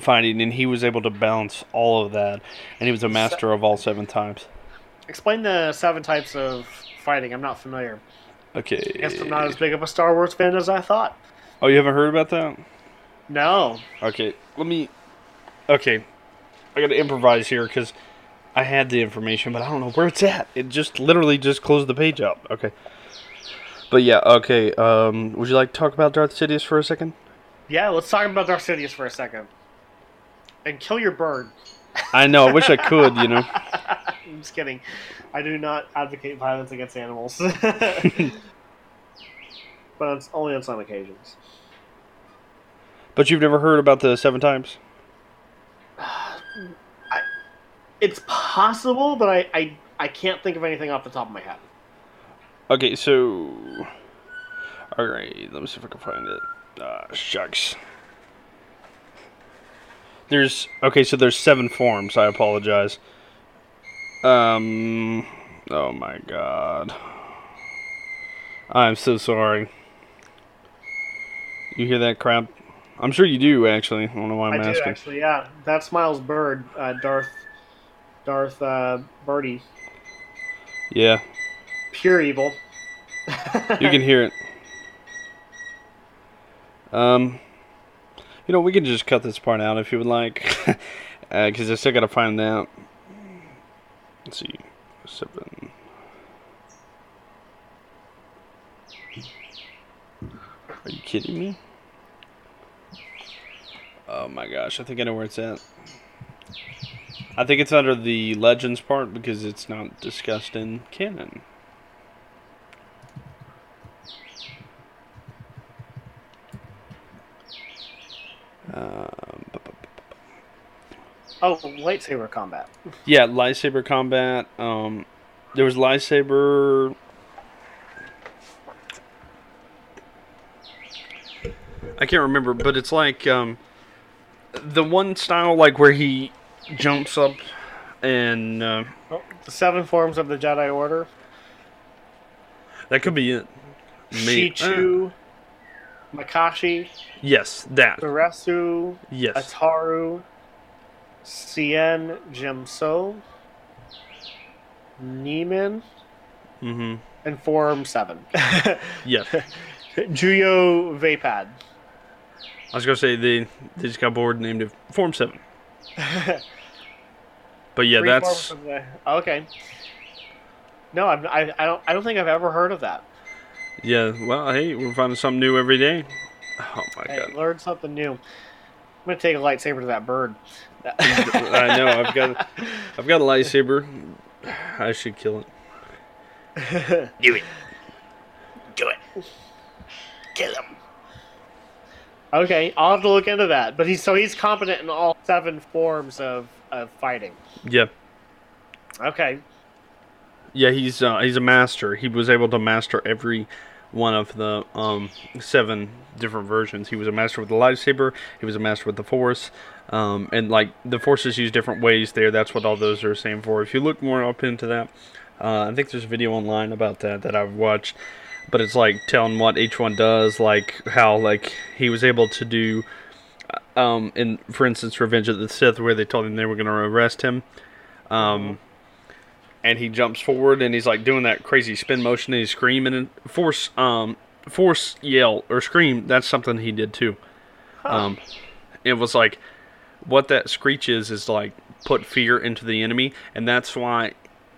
fighting, and he was able to balance all of that, and he was a master of all seven types. Explain the seven types of fighting. I'm not familiar. Okay. I guess I'm not as big of a Star Wars fan as I thought. Oh, you haven't heard about that? No. Okay, let me. Okay, I gotta improvise here because I had the information, but I don't know where it's at. It just literally just closed the page up. Okay. But yeah, okay. Um, would you like to talk about Darth Sidious for a second? Yeah, let's talk about Darth Sidious for a second. And kill your bird. I know. I wish I could. You know. [LAUGHS] I'm just kidding. I do not advocate violence against animals. [LAUGHS] but it's only on some occasions. But you've never heard about the seven times? [SIGHS] It's possible, but I, I, I can't think of anything off the top of my head. Okay, so. Alright, let me see if I can find it. Ah, shucks. There's. Okay, so there's seven forms. I apologize. Um. Oh my god. I'm so sorry. You hear that crap? I'm sure you do, actually. I don't know why I'm I do asking. actually, yeah. That's Myles Bird, uh, Darth, Darth uh, Birdie, Yeah, pure evil. you can hear it. [LAUGHS] Um, you know, we can just cut this part out if you would like, [LAUGHS] uh, because I still gotta find that. Let's see, seven. Are you kidding me? Oh my gosh, I think I know where it's at. I think it's under the legends part because it's not discussed in canon. Um, Oh, lightsaber combat. yeah, lightsaber combat. Um, there was lightsaber. I can't remember, but it's like um, the one style like where he jumps up and uh, Oh, the seven forms of the Jedi Order. that could be it. Shii-Cho, Makashi, Yes, that. Soresu, Yes. Ataru, Cien Jimso, Niman, Mm-hmm. and Form 7. [LAUGHS] Yes. [LAUGHS] Juyo Vaapad. I was gonna say they they just got bored and named it Form Seven. [LAUGHS] But yeah, Three that's the- okay. No, I'm, I, I don't. I don't think I've ever heard of that. Yeah. Well, hey, we're finding something new every day. Oh my Hey, god. learn something new. I'm gonna take a lightsaber to that bird. [LAUGHS] I know. I've got I've got a lightsaber. I should kill it. [LAUGHS] Do it. Do it. Kill him. Okay, I'll have to look into that. But he's so he's competent in all seven forms of, of fighting. Yeah. Okay. Yeah, he's uh, he's a master. He was able to master every one of the um, seven different versions. He was a master with the lightsaber. He was a master with the Force, um, and like the Force is used different ways there. That's what all those are saying for. If you look more up into that, uh, I think there's a video online about that that I've watched. But it's like telling what each one does, like how like he was able to do, um, in for instance, Revenge of the Sith, where they told him they were going to arrest him. Um, and he jumps forward and he's like doing that crazy spin motion and he's screaming and force um force yell or scream that's something he did too. Um it was like what that screech is is like put fear into the enemy and that's why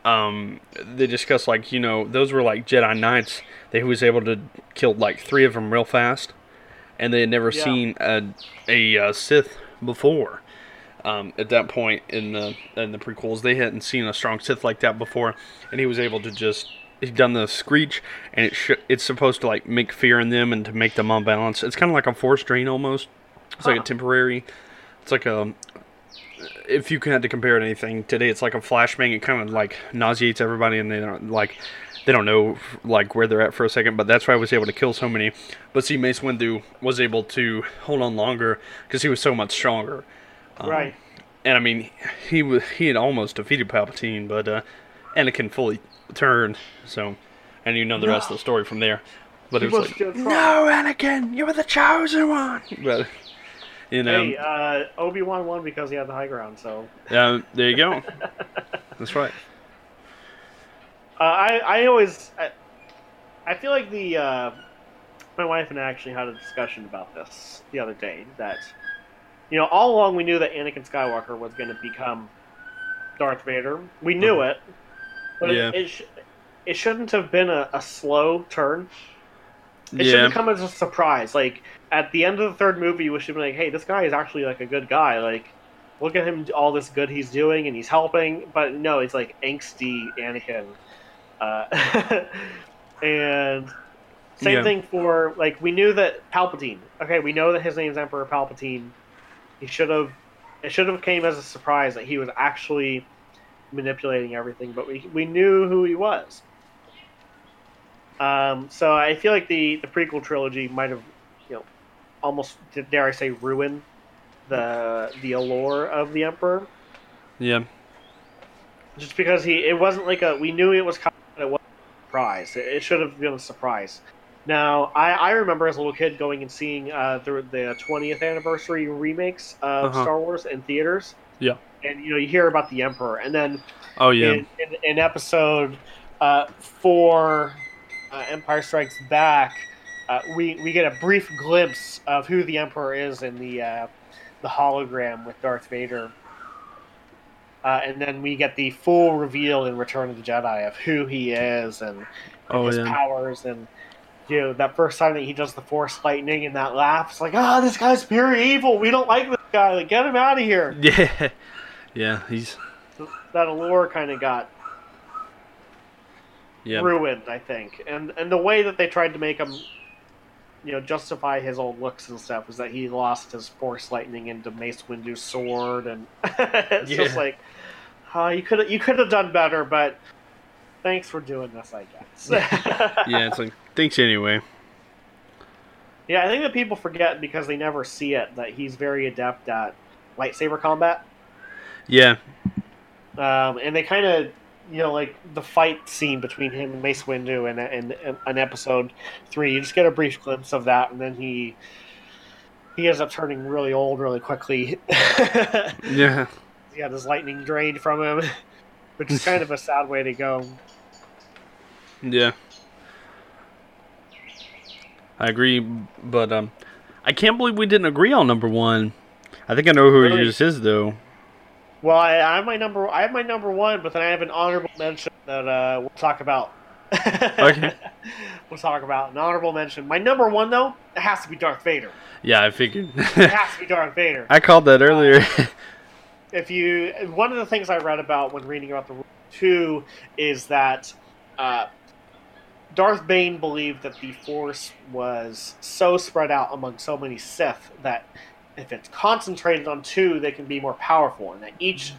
um they discuss like you know those were like jedi knights they was able to kill like three of them real fast and they had never Yeah. seen a, a uh, sith before um, at that point in the in the prequels. They hadn't seen a strong Sith like that before, and he was able to just he's done the screech, and it sh- it's supposed to like make fear in them and to make them unbalanced. It's kind of like a force drain almost. It's like a temporary. It's like a. If you had to compare it to anything today, it's like a flashbang. It kind of like nauseates everybody, and they don't like they don't know like where they're at for a second. But that's why I was able to kill so many. But see, Mace Windu was able to hold on longer because he was so much stronger. Um, right. and I mean, he was he had almost defeated Palpatine, but uh, Anakin fully turned. So, and you know the rest of the story from there. But He it was was like, no, wrong." Anakin, you were the chosen one. [LAUGHS] But you know, Hey, uh, Obi Wan won because he had the high ground. So uh, there you go. [LAUGHS] That's right. uh, I I always I, I feel like the uh, my wife and I actually had a discussion about this the other day. That you know all along we knew that Anakin Skywalker was going to become Darth Vader. We knew it, but Uh-huh. Yeah. it it, sh- it shouldn't have been a, a slow turn. It yeah, shouldn't come as a surprise. Like at the end of the third movie, we should be like, "Hey, this guy is actually like a good guy. Like, look at him, all this good he's doing, and he's helping." But no, it's like angsty Anakin. Uh, [LAUGHS] and same Yeah. thing for like we knew that Palpatine. Okay, we know that his name's Emperor Palpatine. He should have. It should have came as a surprise that he was actually manipulating everything, but we we knew who he was. Um, so I feel like the the prequel trilogy might have, you know, almost dare I say ruined the the allure of the Emperor, yeah, just because he it wasn't like a we knew it was coming, but it wasn't a surprise. It, it should have been a surprise. Now I, I remember as a little kid going and seeing uh, the the 20th anniversary remakes of Uh-huh. Star Wars in theaters. Yeah. and you know you hear about the Emperor, and then oh yeah, in, in, in episode uh, four, uh, Empire Strikes Back, uh, we we get a brief glimpse of who the Emperor is in the uh, the hologram with Darth Vader, uh, and then we get the full reveal in Return of the Jedi of who he is and, and Oh, his yeah. powers and. You know, that first time that he does the Force lightning and that laugh, it's like, ah, this guy's pure evil. We don't like this guy. Like, get him out of here. [LAUGHS] yeah, yeah. He's That allure kind of got yeah, ruined, I think. And and the way that they tried to make him, you know, justify his old looks and stuff was that he lost his Force lightning into Mace Windu's sword, and [LAUGHS] it's just like, uh, you could you could have done better, but thanks for doing this, I guess. [LAUGHS] yeah. It's like thanks anyway. yeah, I think that people forget because they never see it that he's very adept at lightsaber combat. Yeah, um, and they kind of you know like the fight scene between him and Mace Windu and and, and an episode three. You just get a brief glimpse of that, and then he he ends up turning really old really quickly. [LAUGHS] Yeah. he had his lightning drained from him, [LAUGHS] which is kind of a sad way to go. Yeah. I agree, but um, I can't believe we didn't agree on number one. I think I know who Really? yours is though. Well, I, I have my number. I have my number one, but then I have an honorable mention that uh, we'll talk about. [LAUGHS] Okay. we'll talk about an honorable mention. My number one, though, it has to be Darth Vader. Yeah, I figured. It has to be [LAUGHS] Darth Vader. I called that earlier. if you one of the things I read about when reading about the rule two is that uh, Darth Bane believed that the Force was so spread out among so many Sith that if it's concentrated on two, they can be more powerful, and that each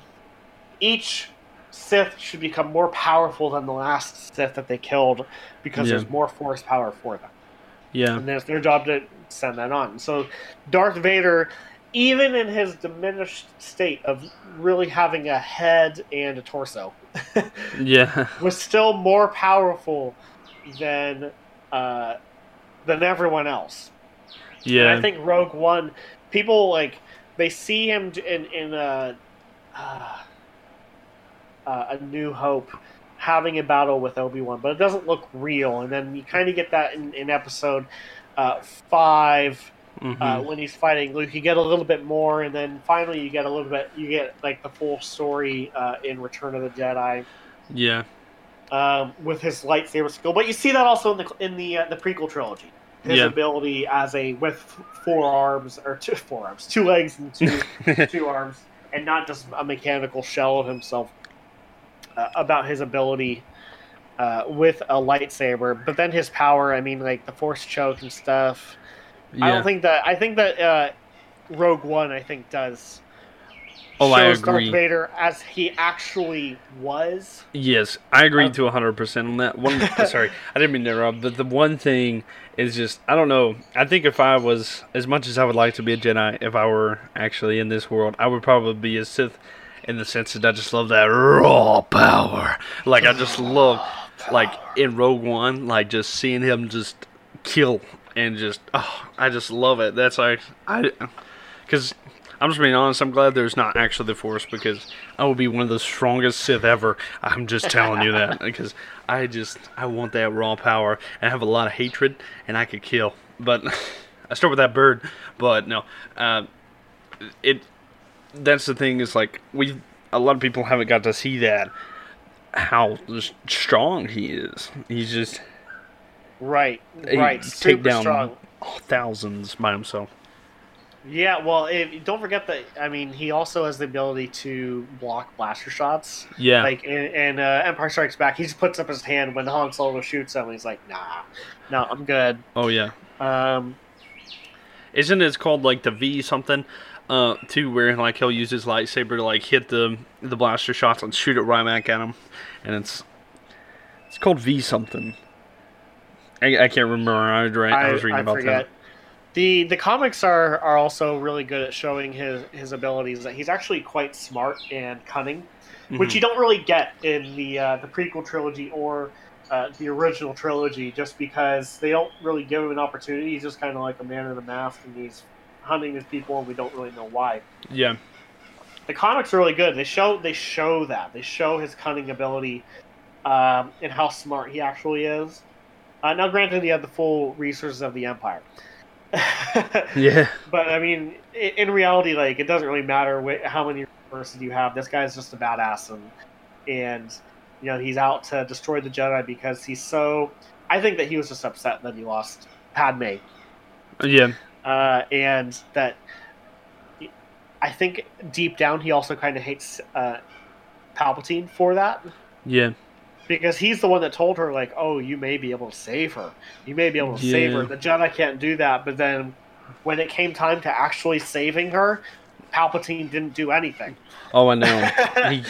each Sith should become more powerful than the last Sith that they killed because Yeah. there's more Force power for them yeah. and it's their job to send that on. So Darth Vader, even in his diminished state of really having a head and a torso, [LAUGHS] Yeah. was still more powerful than uh, than everyone else. Yeah. And I think Rogue One, people like they see him in in uh, uh, uh, a New Hope having a battle with Obi Wan, but it doesn't look real. And then you kind of get that in, in Episode uh, Five Mhm. uh, when he's fighting Luke. You get a little bit more, and then finally you get a little bit. You get like the full story uh, in Return of the Jedi yeah. Um, with his lightsaber skill. But you see that also in the in the uh, the prequel trilogy. His Yeah. ability as a with four arms or two four arms, two legs and two [LAUGHS] two arms, and not just a mechanical shell of himself. Uh, about his ability uh, with a lightsaber, but then his power. I mean, like the force choke and stuff. I don't think that. I think that uh, Rogue One. I think does. Oh, I agree. Darth Vader as he actually was. Yes, I agree Um, to 100% on that. One, sorry, I didn't mean to interrupt, but the one thing is just, I don't know. I think if I was, as much as I would like to be a Jedi, if I were actually in this world, I would probably be a Sith in the sense that I just love that raw power. Like, I just love, like, in Rogue One, like, just seeing him just kill and just, oh, I just love it. That's like, I, because I'm just being honest. I'm glad there's not actually the Force because I will be one of the strongest Sith ever. I'm just telling you that [LAUGHS] because I just I want that raw power and I have a lot of hatred and I could kill. But [LAUGHS] I start with that bird. But no, uh, it that's the thing is like we a lot of people haven't got to see that how strong he is. He's just Right, right. take down strong. thousands by himself. Yeah, well, if, don't forget that. I mean, he also has the ability to block blaster shots. Yeah. Like in, in uh, Empire Strikes Back, he just puts up his hand when Han Solo shoots him. He's like, "Nah, no, I'm good." oh yeah. Um, Isn't it called like the V something? Uh, too, where like he'll use his lightsaber to like hit the the blaster shots and shoot it right back at him, and it's it's called V something. I, I can't remember. I was, right, I, was reading about forget. The the comics are, are also really good at showing his, his abilities. That he's actually quite smart and cunning, that. which you don't really get in the uh, the prequel trilogy or uh, the original trilogy, just because they don't really give him an opportunity. He's just kind of like a man in a mask, and he's hunting his people, and we don't really know why. Yeah, The comics are really good. They show they show that they show his cunning ability um, and how smart he actually is. Uh, now, granted, he had the full resources of the Empire. [LAUGHS] yeah, But I mean, in reality, like it doesn't really matter wh- how many resources you have. This guy's just a badass, and and you know he's out to destroy the Jedi because he's so. I think that he was just upset that he lost Padme, yeah, uh, and that I think deep down he also kind of hates uh, Palpatine for that yeah, because he's the one that told her like, "Oh, you may be able to save her. You may be able to save her. The Jedi can't do that." But then, when it came time to actually saving her, Palpatine didn't do anything. Oh, I know. [LAUGHS] he,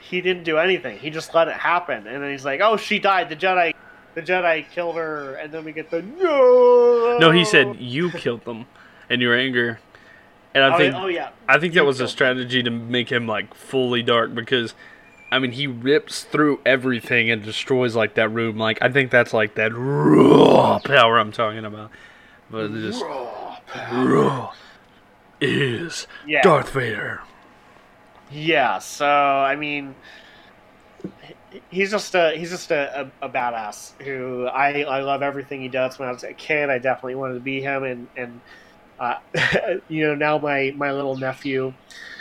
He didn't do anything. He just let it happen, and then he's like, "Oh, she died. The Jedi, the Jedi killed her." And then we get the no. no, he said you killed them, and your anger. And I oh, think oh yeah, I think that was a strategy to make him like fully dark because I mean he rips through everything and destroys like that room. Like I think that's like that raw power I'm talking about. But it just raw is yeah, Darth Vader. yeah. So I mean, he's just a he's just a, a, a badass who I I love everything he does. When I was a kid, I definitely wanted to be him, and and uh, [LAUGHS] you know now my my little nephew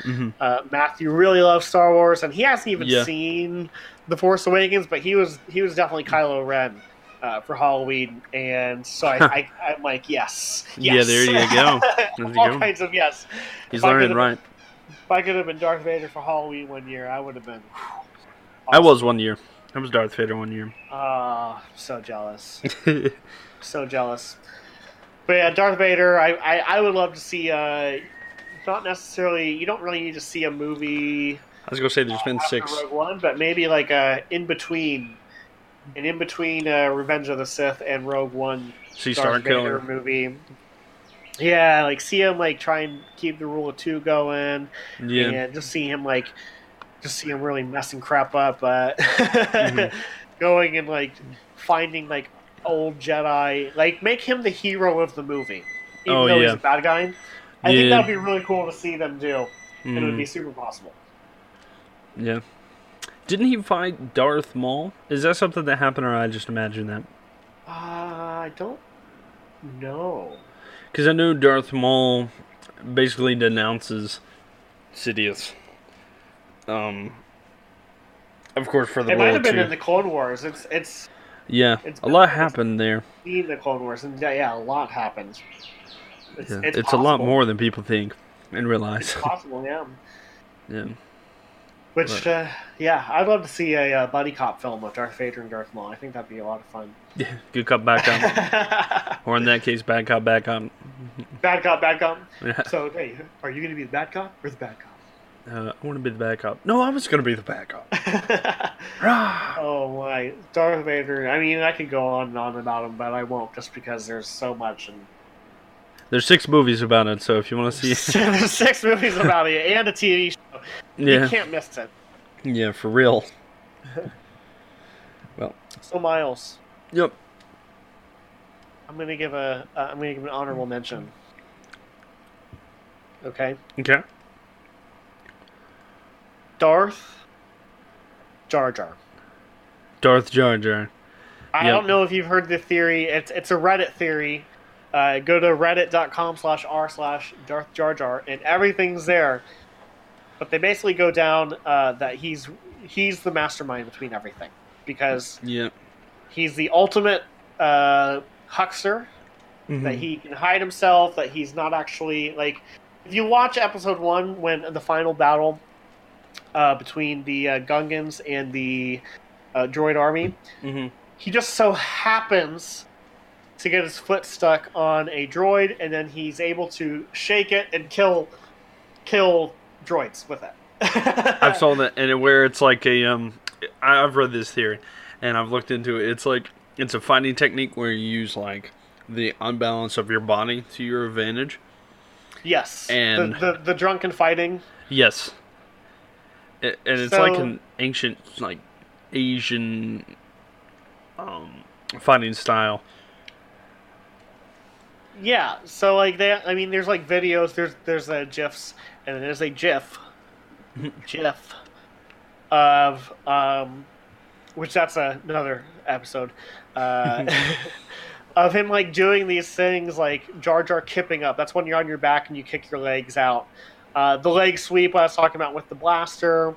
hmm uh, Matthew really loves Star Wars, and he hasn't even Yeah. seen The Force Awakens, but he was he was definitely Kylo Ren uh, for Halloween, and so I, I I'm like yes, Yeah, there you go. [LAUGHS] There you All go. kinds of yes. He's If learning right. If I could have been Darth Vader for Halloween one year, I would have been. I was one year. I was Darth Vader one year. Ah, so jealous, [LAUGHS] so jealous. But yeah, Darth Vader. I, I, I would love to see. Uh, not necessarily. You don't really need to see a movie. I was gonna say there's been six. Rogue One, but maybe like a in between, an in between uh, Revenge of the Sith and Rogue One See Star Killer. movie. Yeah, like see him like try and keep the rule of two going, Yeah. and just see him like, just see him really messing crap up, uh, Mhm. [LAUGHS] going and like finding like old Jedi, like make him the hero of the movie, even Oh, though he's a bad guy. I think that'd be really cool to see them do, and it would be super possible. Yeah. Didn't he fight Darth Maul? Is that something that happened, or I just imagine that? Uh, I don't know. Because I know Darth Maul basically denounces Sidious. Um, of course, for the It might have been too. in the Clone Wars. It's it's yeah, it's a lot happened there. seen the Clone Wars, and yeah, yeah, a lot happened. It's, Yeah. it's, It's, a lot more than people think and realize. It's possible, yeah. [LAUGHS] yeah. Which, Right. uh, yeah, I'd love to see a, uh buddy cop film with Darth Vader and Darth Maul. I think that'd be a lot of fun. [LAUGHS] Yeah, good cop, bad cop. [LAUGHS] or in that case, bad cop, bad cop. bad cop, bad cop. Yeah. So, hey, are you going to be the bad cop or the bad cop? Uh, I want to be the bad cop. No, I was going to be the bad cop. cop? Oh my, Darth Vader. I mean, I could go on and on about him, but I won't, just because there's so much. And There's six movies about it, so if you want to see, [LAUGHS] there's six movies about it and a TV show. You can't miss it. yeah, for real. [LAUGHS] Well. So, Myles. Yep. I'm gonna give a uh, I'm gonna give an honorable mention. Okay, Okay. Darth Jar Jar. Darth Jar Jar. I Yep. don't know if you've heard the theory. It's it's a Reddit theory. Uh, go to reddit.com slash r slash Darth Jar Jar and everything's there. But they basically go down uh, that he's he's the mastermind between everything because Yep. he's the ultimate uh, huckster. Mhm. that he can hide himself, that he's not actually like. If you watch episode one, when the final battle uh, between the uh, Gungans and the uh, droid army, Mhm. he just so happens to get his foot stuck on a droid, and then he's able to shake it and kill kill droids with it. [LAUGHS] I've saw that, and where it's like a um, I've read this theory, and I've looked into it. It's like it's a fighting technique where you use like the unbalance of your body to your advantage. yes, And- the, the the drunken fighting. Yes. A- and it's like an ancient like Asian um fighting style. Yeah, so like that. I mean, there's like videos. There's there's uh, gifs, and there's a GIF, [LAUGHS] GIF, of um, which that's another episode, uh, [LAUGHS] of him like doing these things like Jar Jar kipping up. That's when you're on your back and you kick your legs out. Uh, the leg sweep I was talking about with the blaster.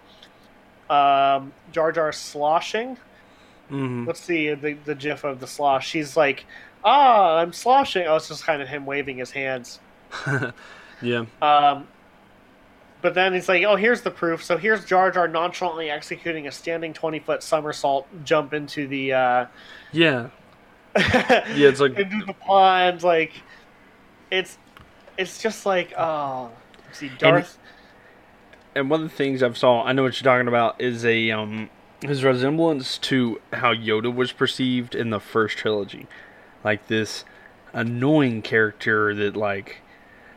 Um, Jar Jar sloshing. Mhm. Let's see the the GIF of the slosh. She's like, "Ah, I'm sloshing." Oh, it's just kind of him waving his hands. [LAUGHS] yeah. Um, but then he's like, "Oh, here's the proof." So here's Jar Jar nonchalantly executing a standing twenty foot somersault jump into the uh, Yeah. [LAUGHS] Yeah, it's like into the pond. Like, it's it's just like, oh, see, Darth. and one of the things I've saw, I know what you're talking about, is a um his resemblance to how Yoda was perceived in the first trilogy, like this annoying character that like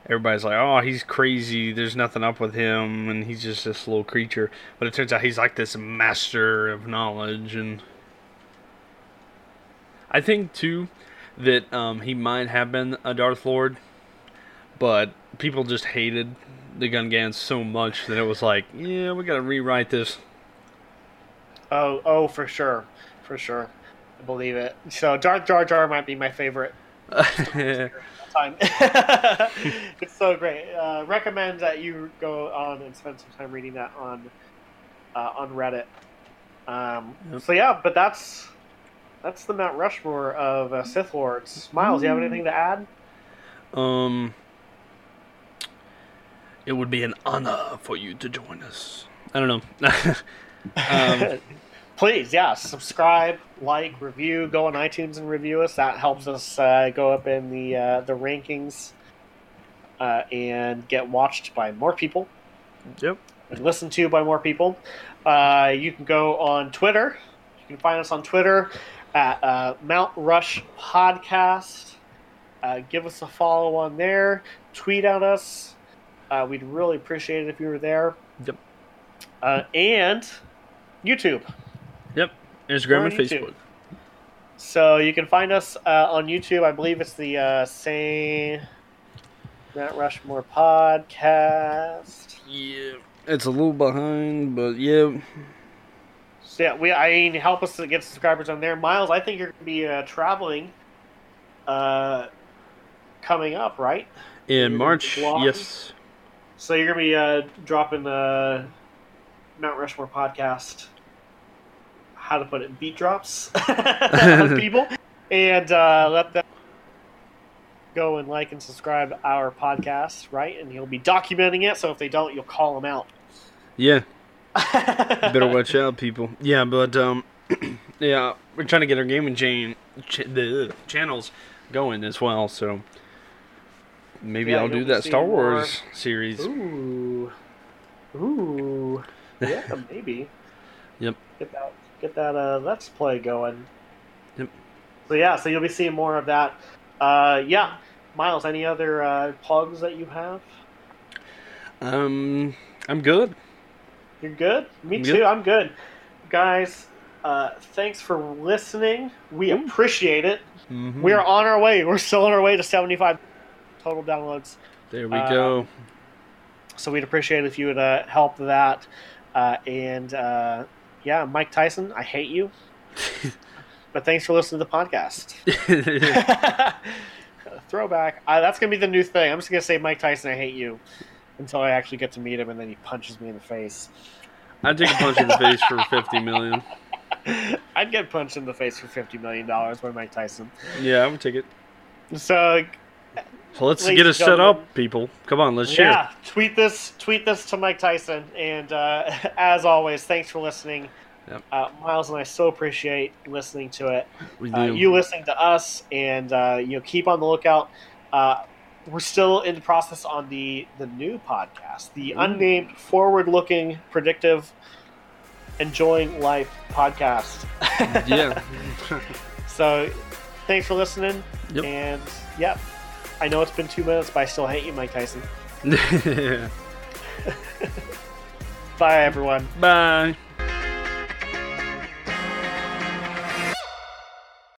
everybody's like, "Oh, he's crazy. There's nothing up with him, and he's just this little creature." But it turns out he's like this master of knowledge, and I think too that um, he might have been a Darth Lord, but people just hated the Gun Gungans so much that it was like, yeah, we got to rewrite this. Oh, oh, for sure, for sure, believe it. So Darth Jar Jar might be my favorite. time. [LAUGHS] it's so great. Uh, recommend that you go on and spend some time reading that on uh, on Reddit. Um, yep. So yeah, but that's that's the Mount Rushmore of uh, Sith Lords. Myles, you have anything to add? Um, it would be an honor for you to join us. I don't know. [LAUGHS] um, [LAUGHS] Please, yeah, subscribe, like, review. Go on iTunes and review us. That helps us uh, go up in the uh, the rankings uh, and get watched by more people. Yep. And listened to by more people. Uh, you can go on Twitter. You can find us on Twitter at uh, Mount Rush Podcast. Uh, give us a follow on there. Tweet at us. Uh, we'd really appreciate it if you were there. Yep. Uh, and YouTube. Instagram and YouTube. Facebook. So you can find us uh, on YouTube. I believe it's the uh, same Mount Rushmore podcast. Yeah. It's a little behind, but yeah. So yeah, we I mean help us to get subscribers on there. Myles, I think you're gonna be uh, traveling uh coming up, right? In March, yes. So you're gonna be uh, dropping the Mount Rushmore podcast. How to put it? Beat drops [LAUGHS] on [LAUGHS] people, and uh, let them go and like and subscribe our podcast, right? And you'll be documenting it. So if they don't, you'll call them out. Yeah, [LAUGHS] better watch out, people. Yeah, but um, [CLEARS THROAT] yeah, we're trying to get our gaming chain ch- the channels going as well. So maybe yeah, I'll do that Star Wars more. series. Ooh, ooh, yeah, maybe. Yep. Get that, get that uh, let's play going. Yep. So yeah, so you'll be seeing more of that. Uh, yeah, Myles. Any other uh, plugs that you have? Um, I'm good. You're good? Me I'm too. Good. I'm good. Guys, uh, thanks for listening. We appreciate it. Mm-hmm. We are on our way. We're still on our way to 75 total downloads. There we uh, go. So we'd appreciate if you would uh, help that. Uh, and uh, yeah, Mike Tyson, I hate you. [LAUGHS] but thanks for listening to the podcast. [LAUGHS] [LAUGHS] Throwback. Uh, that's going to be the new thing. I'm just going to say Mike Tyson, I hate you until I actually get to meet him, and then he punches me in the face. I'd take a punch in the face for fifty million. I'd get punched in the face for fifty million dollars by Mike Tyson. Yeah, I would take it. So, so let's get it set up, people. Come on, let's share. Yeah, tweet this, tweet this to Mike Tyson, and uh, [LAUGHS] as always, thanks for listening. Yep. Uh, Myles and I so appreciate listening to it. We uh, do. Uh, you listening to us, and uh, you know, keep on the lookout. Uh, we're still in the process on the the new podcast, the Ooh. unnamed, forward-looking, predictive, enjoying life podcast. yeah. [LAUGHS] so, thanks for listening, yep. and yeah, I know it's been two minutes, but I still hate you, Mike Tyson. [LAUGHS] Bye, everyone. Bye.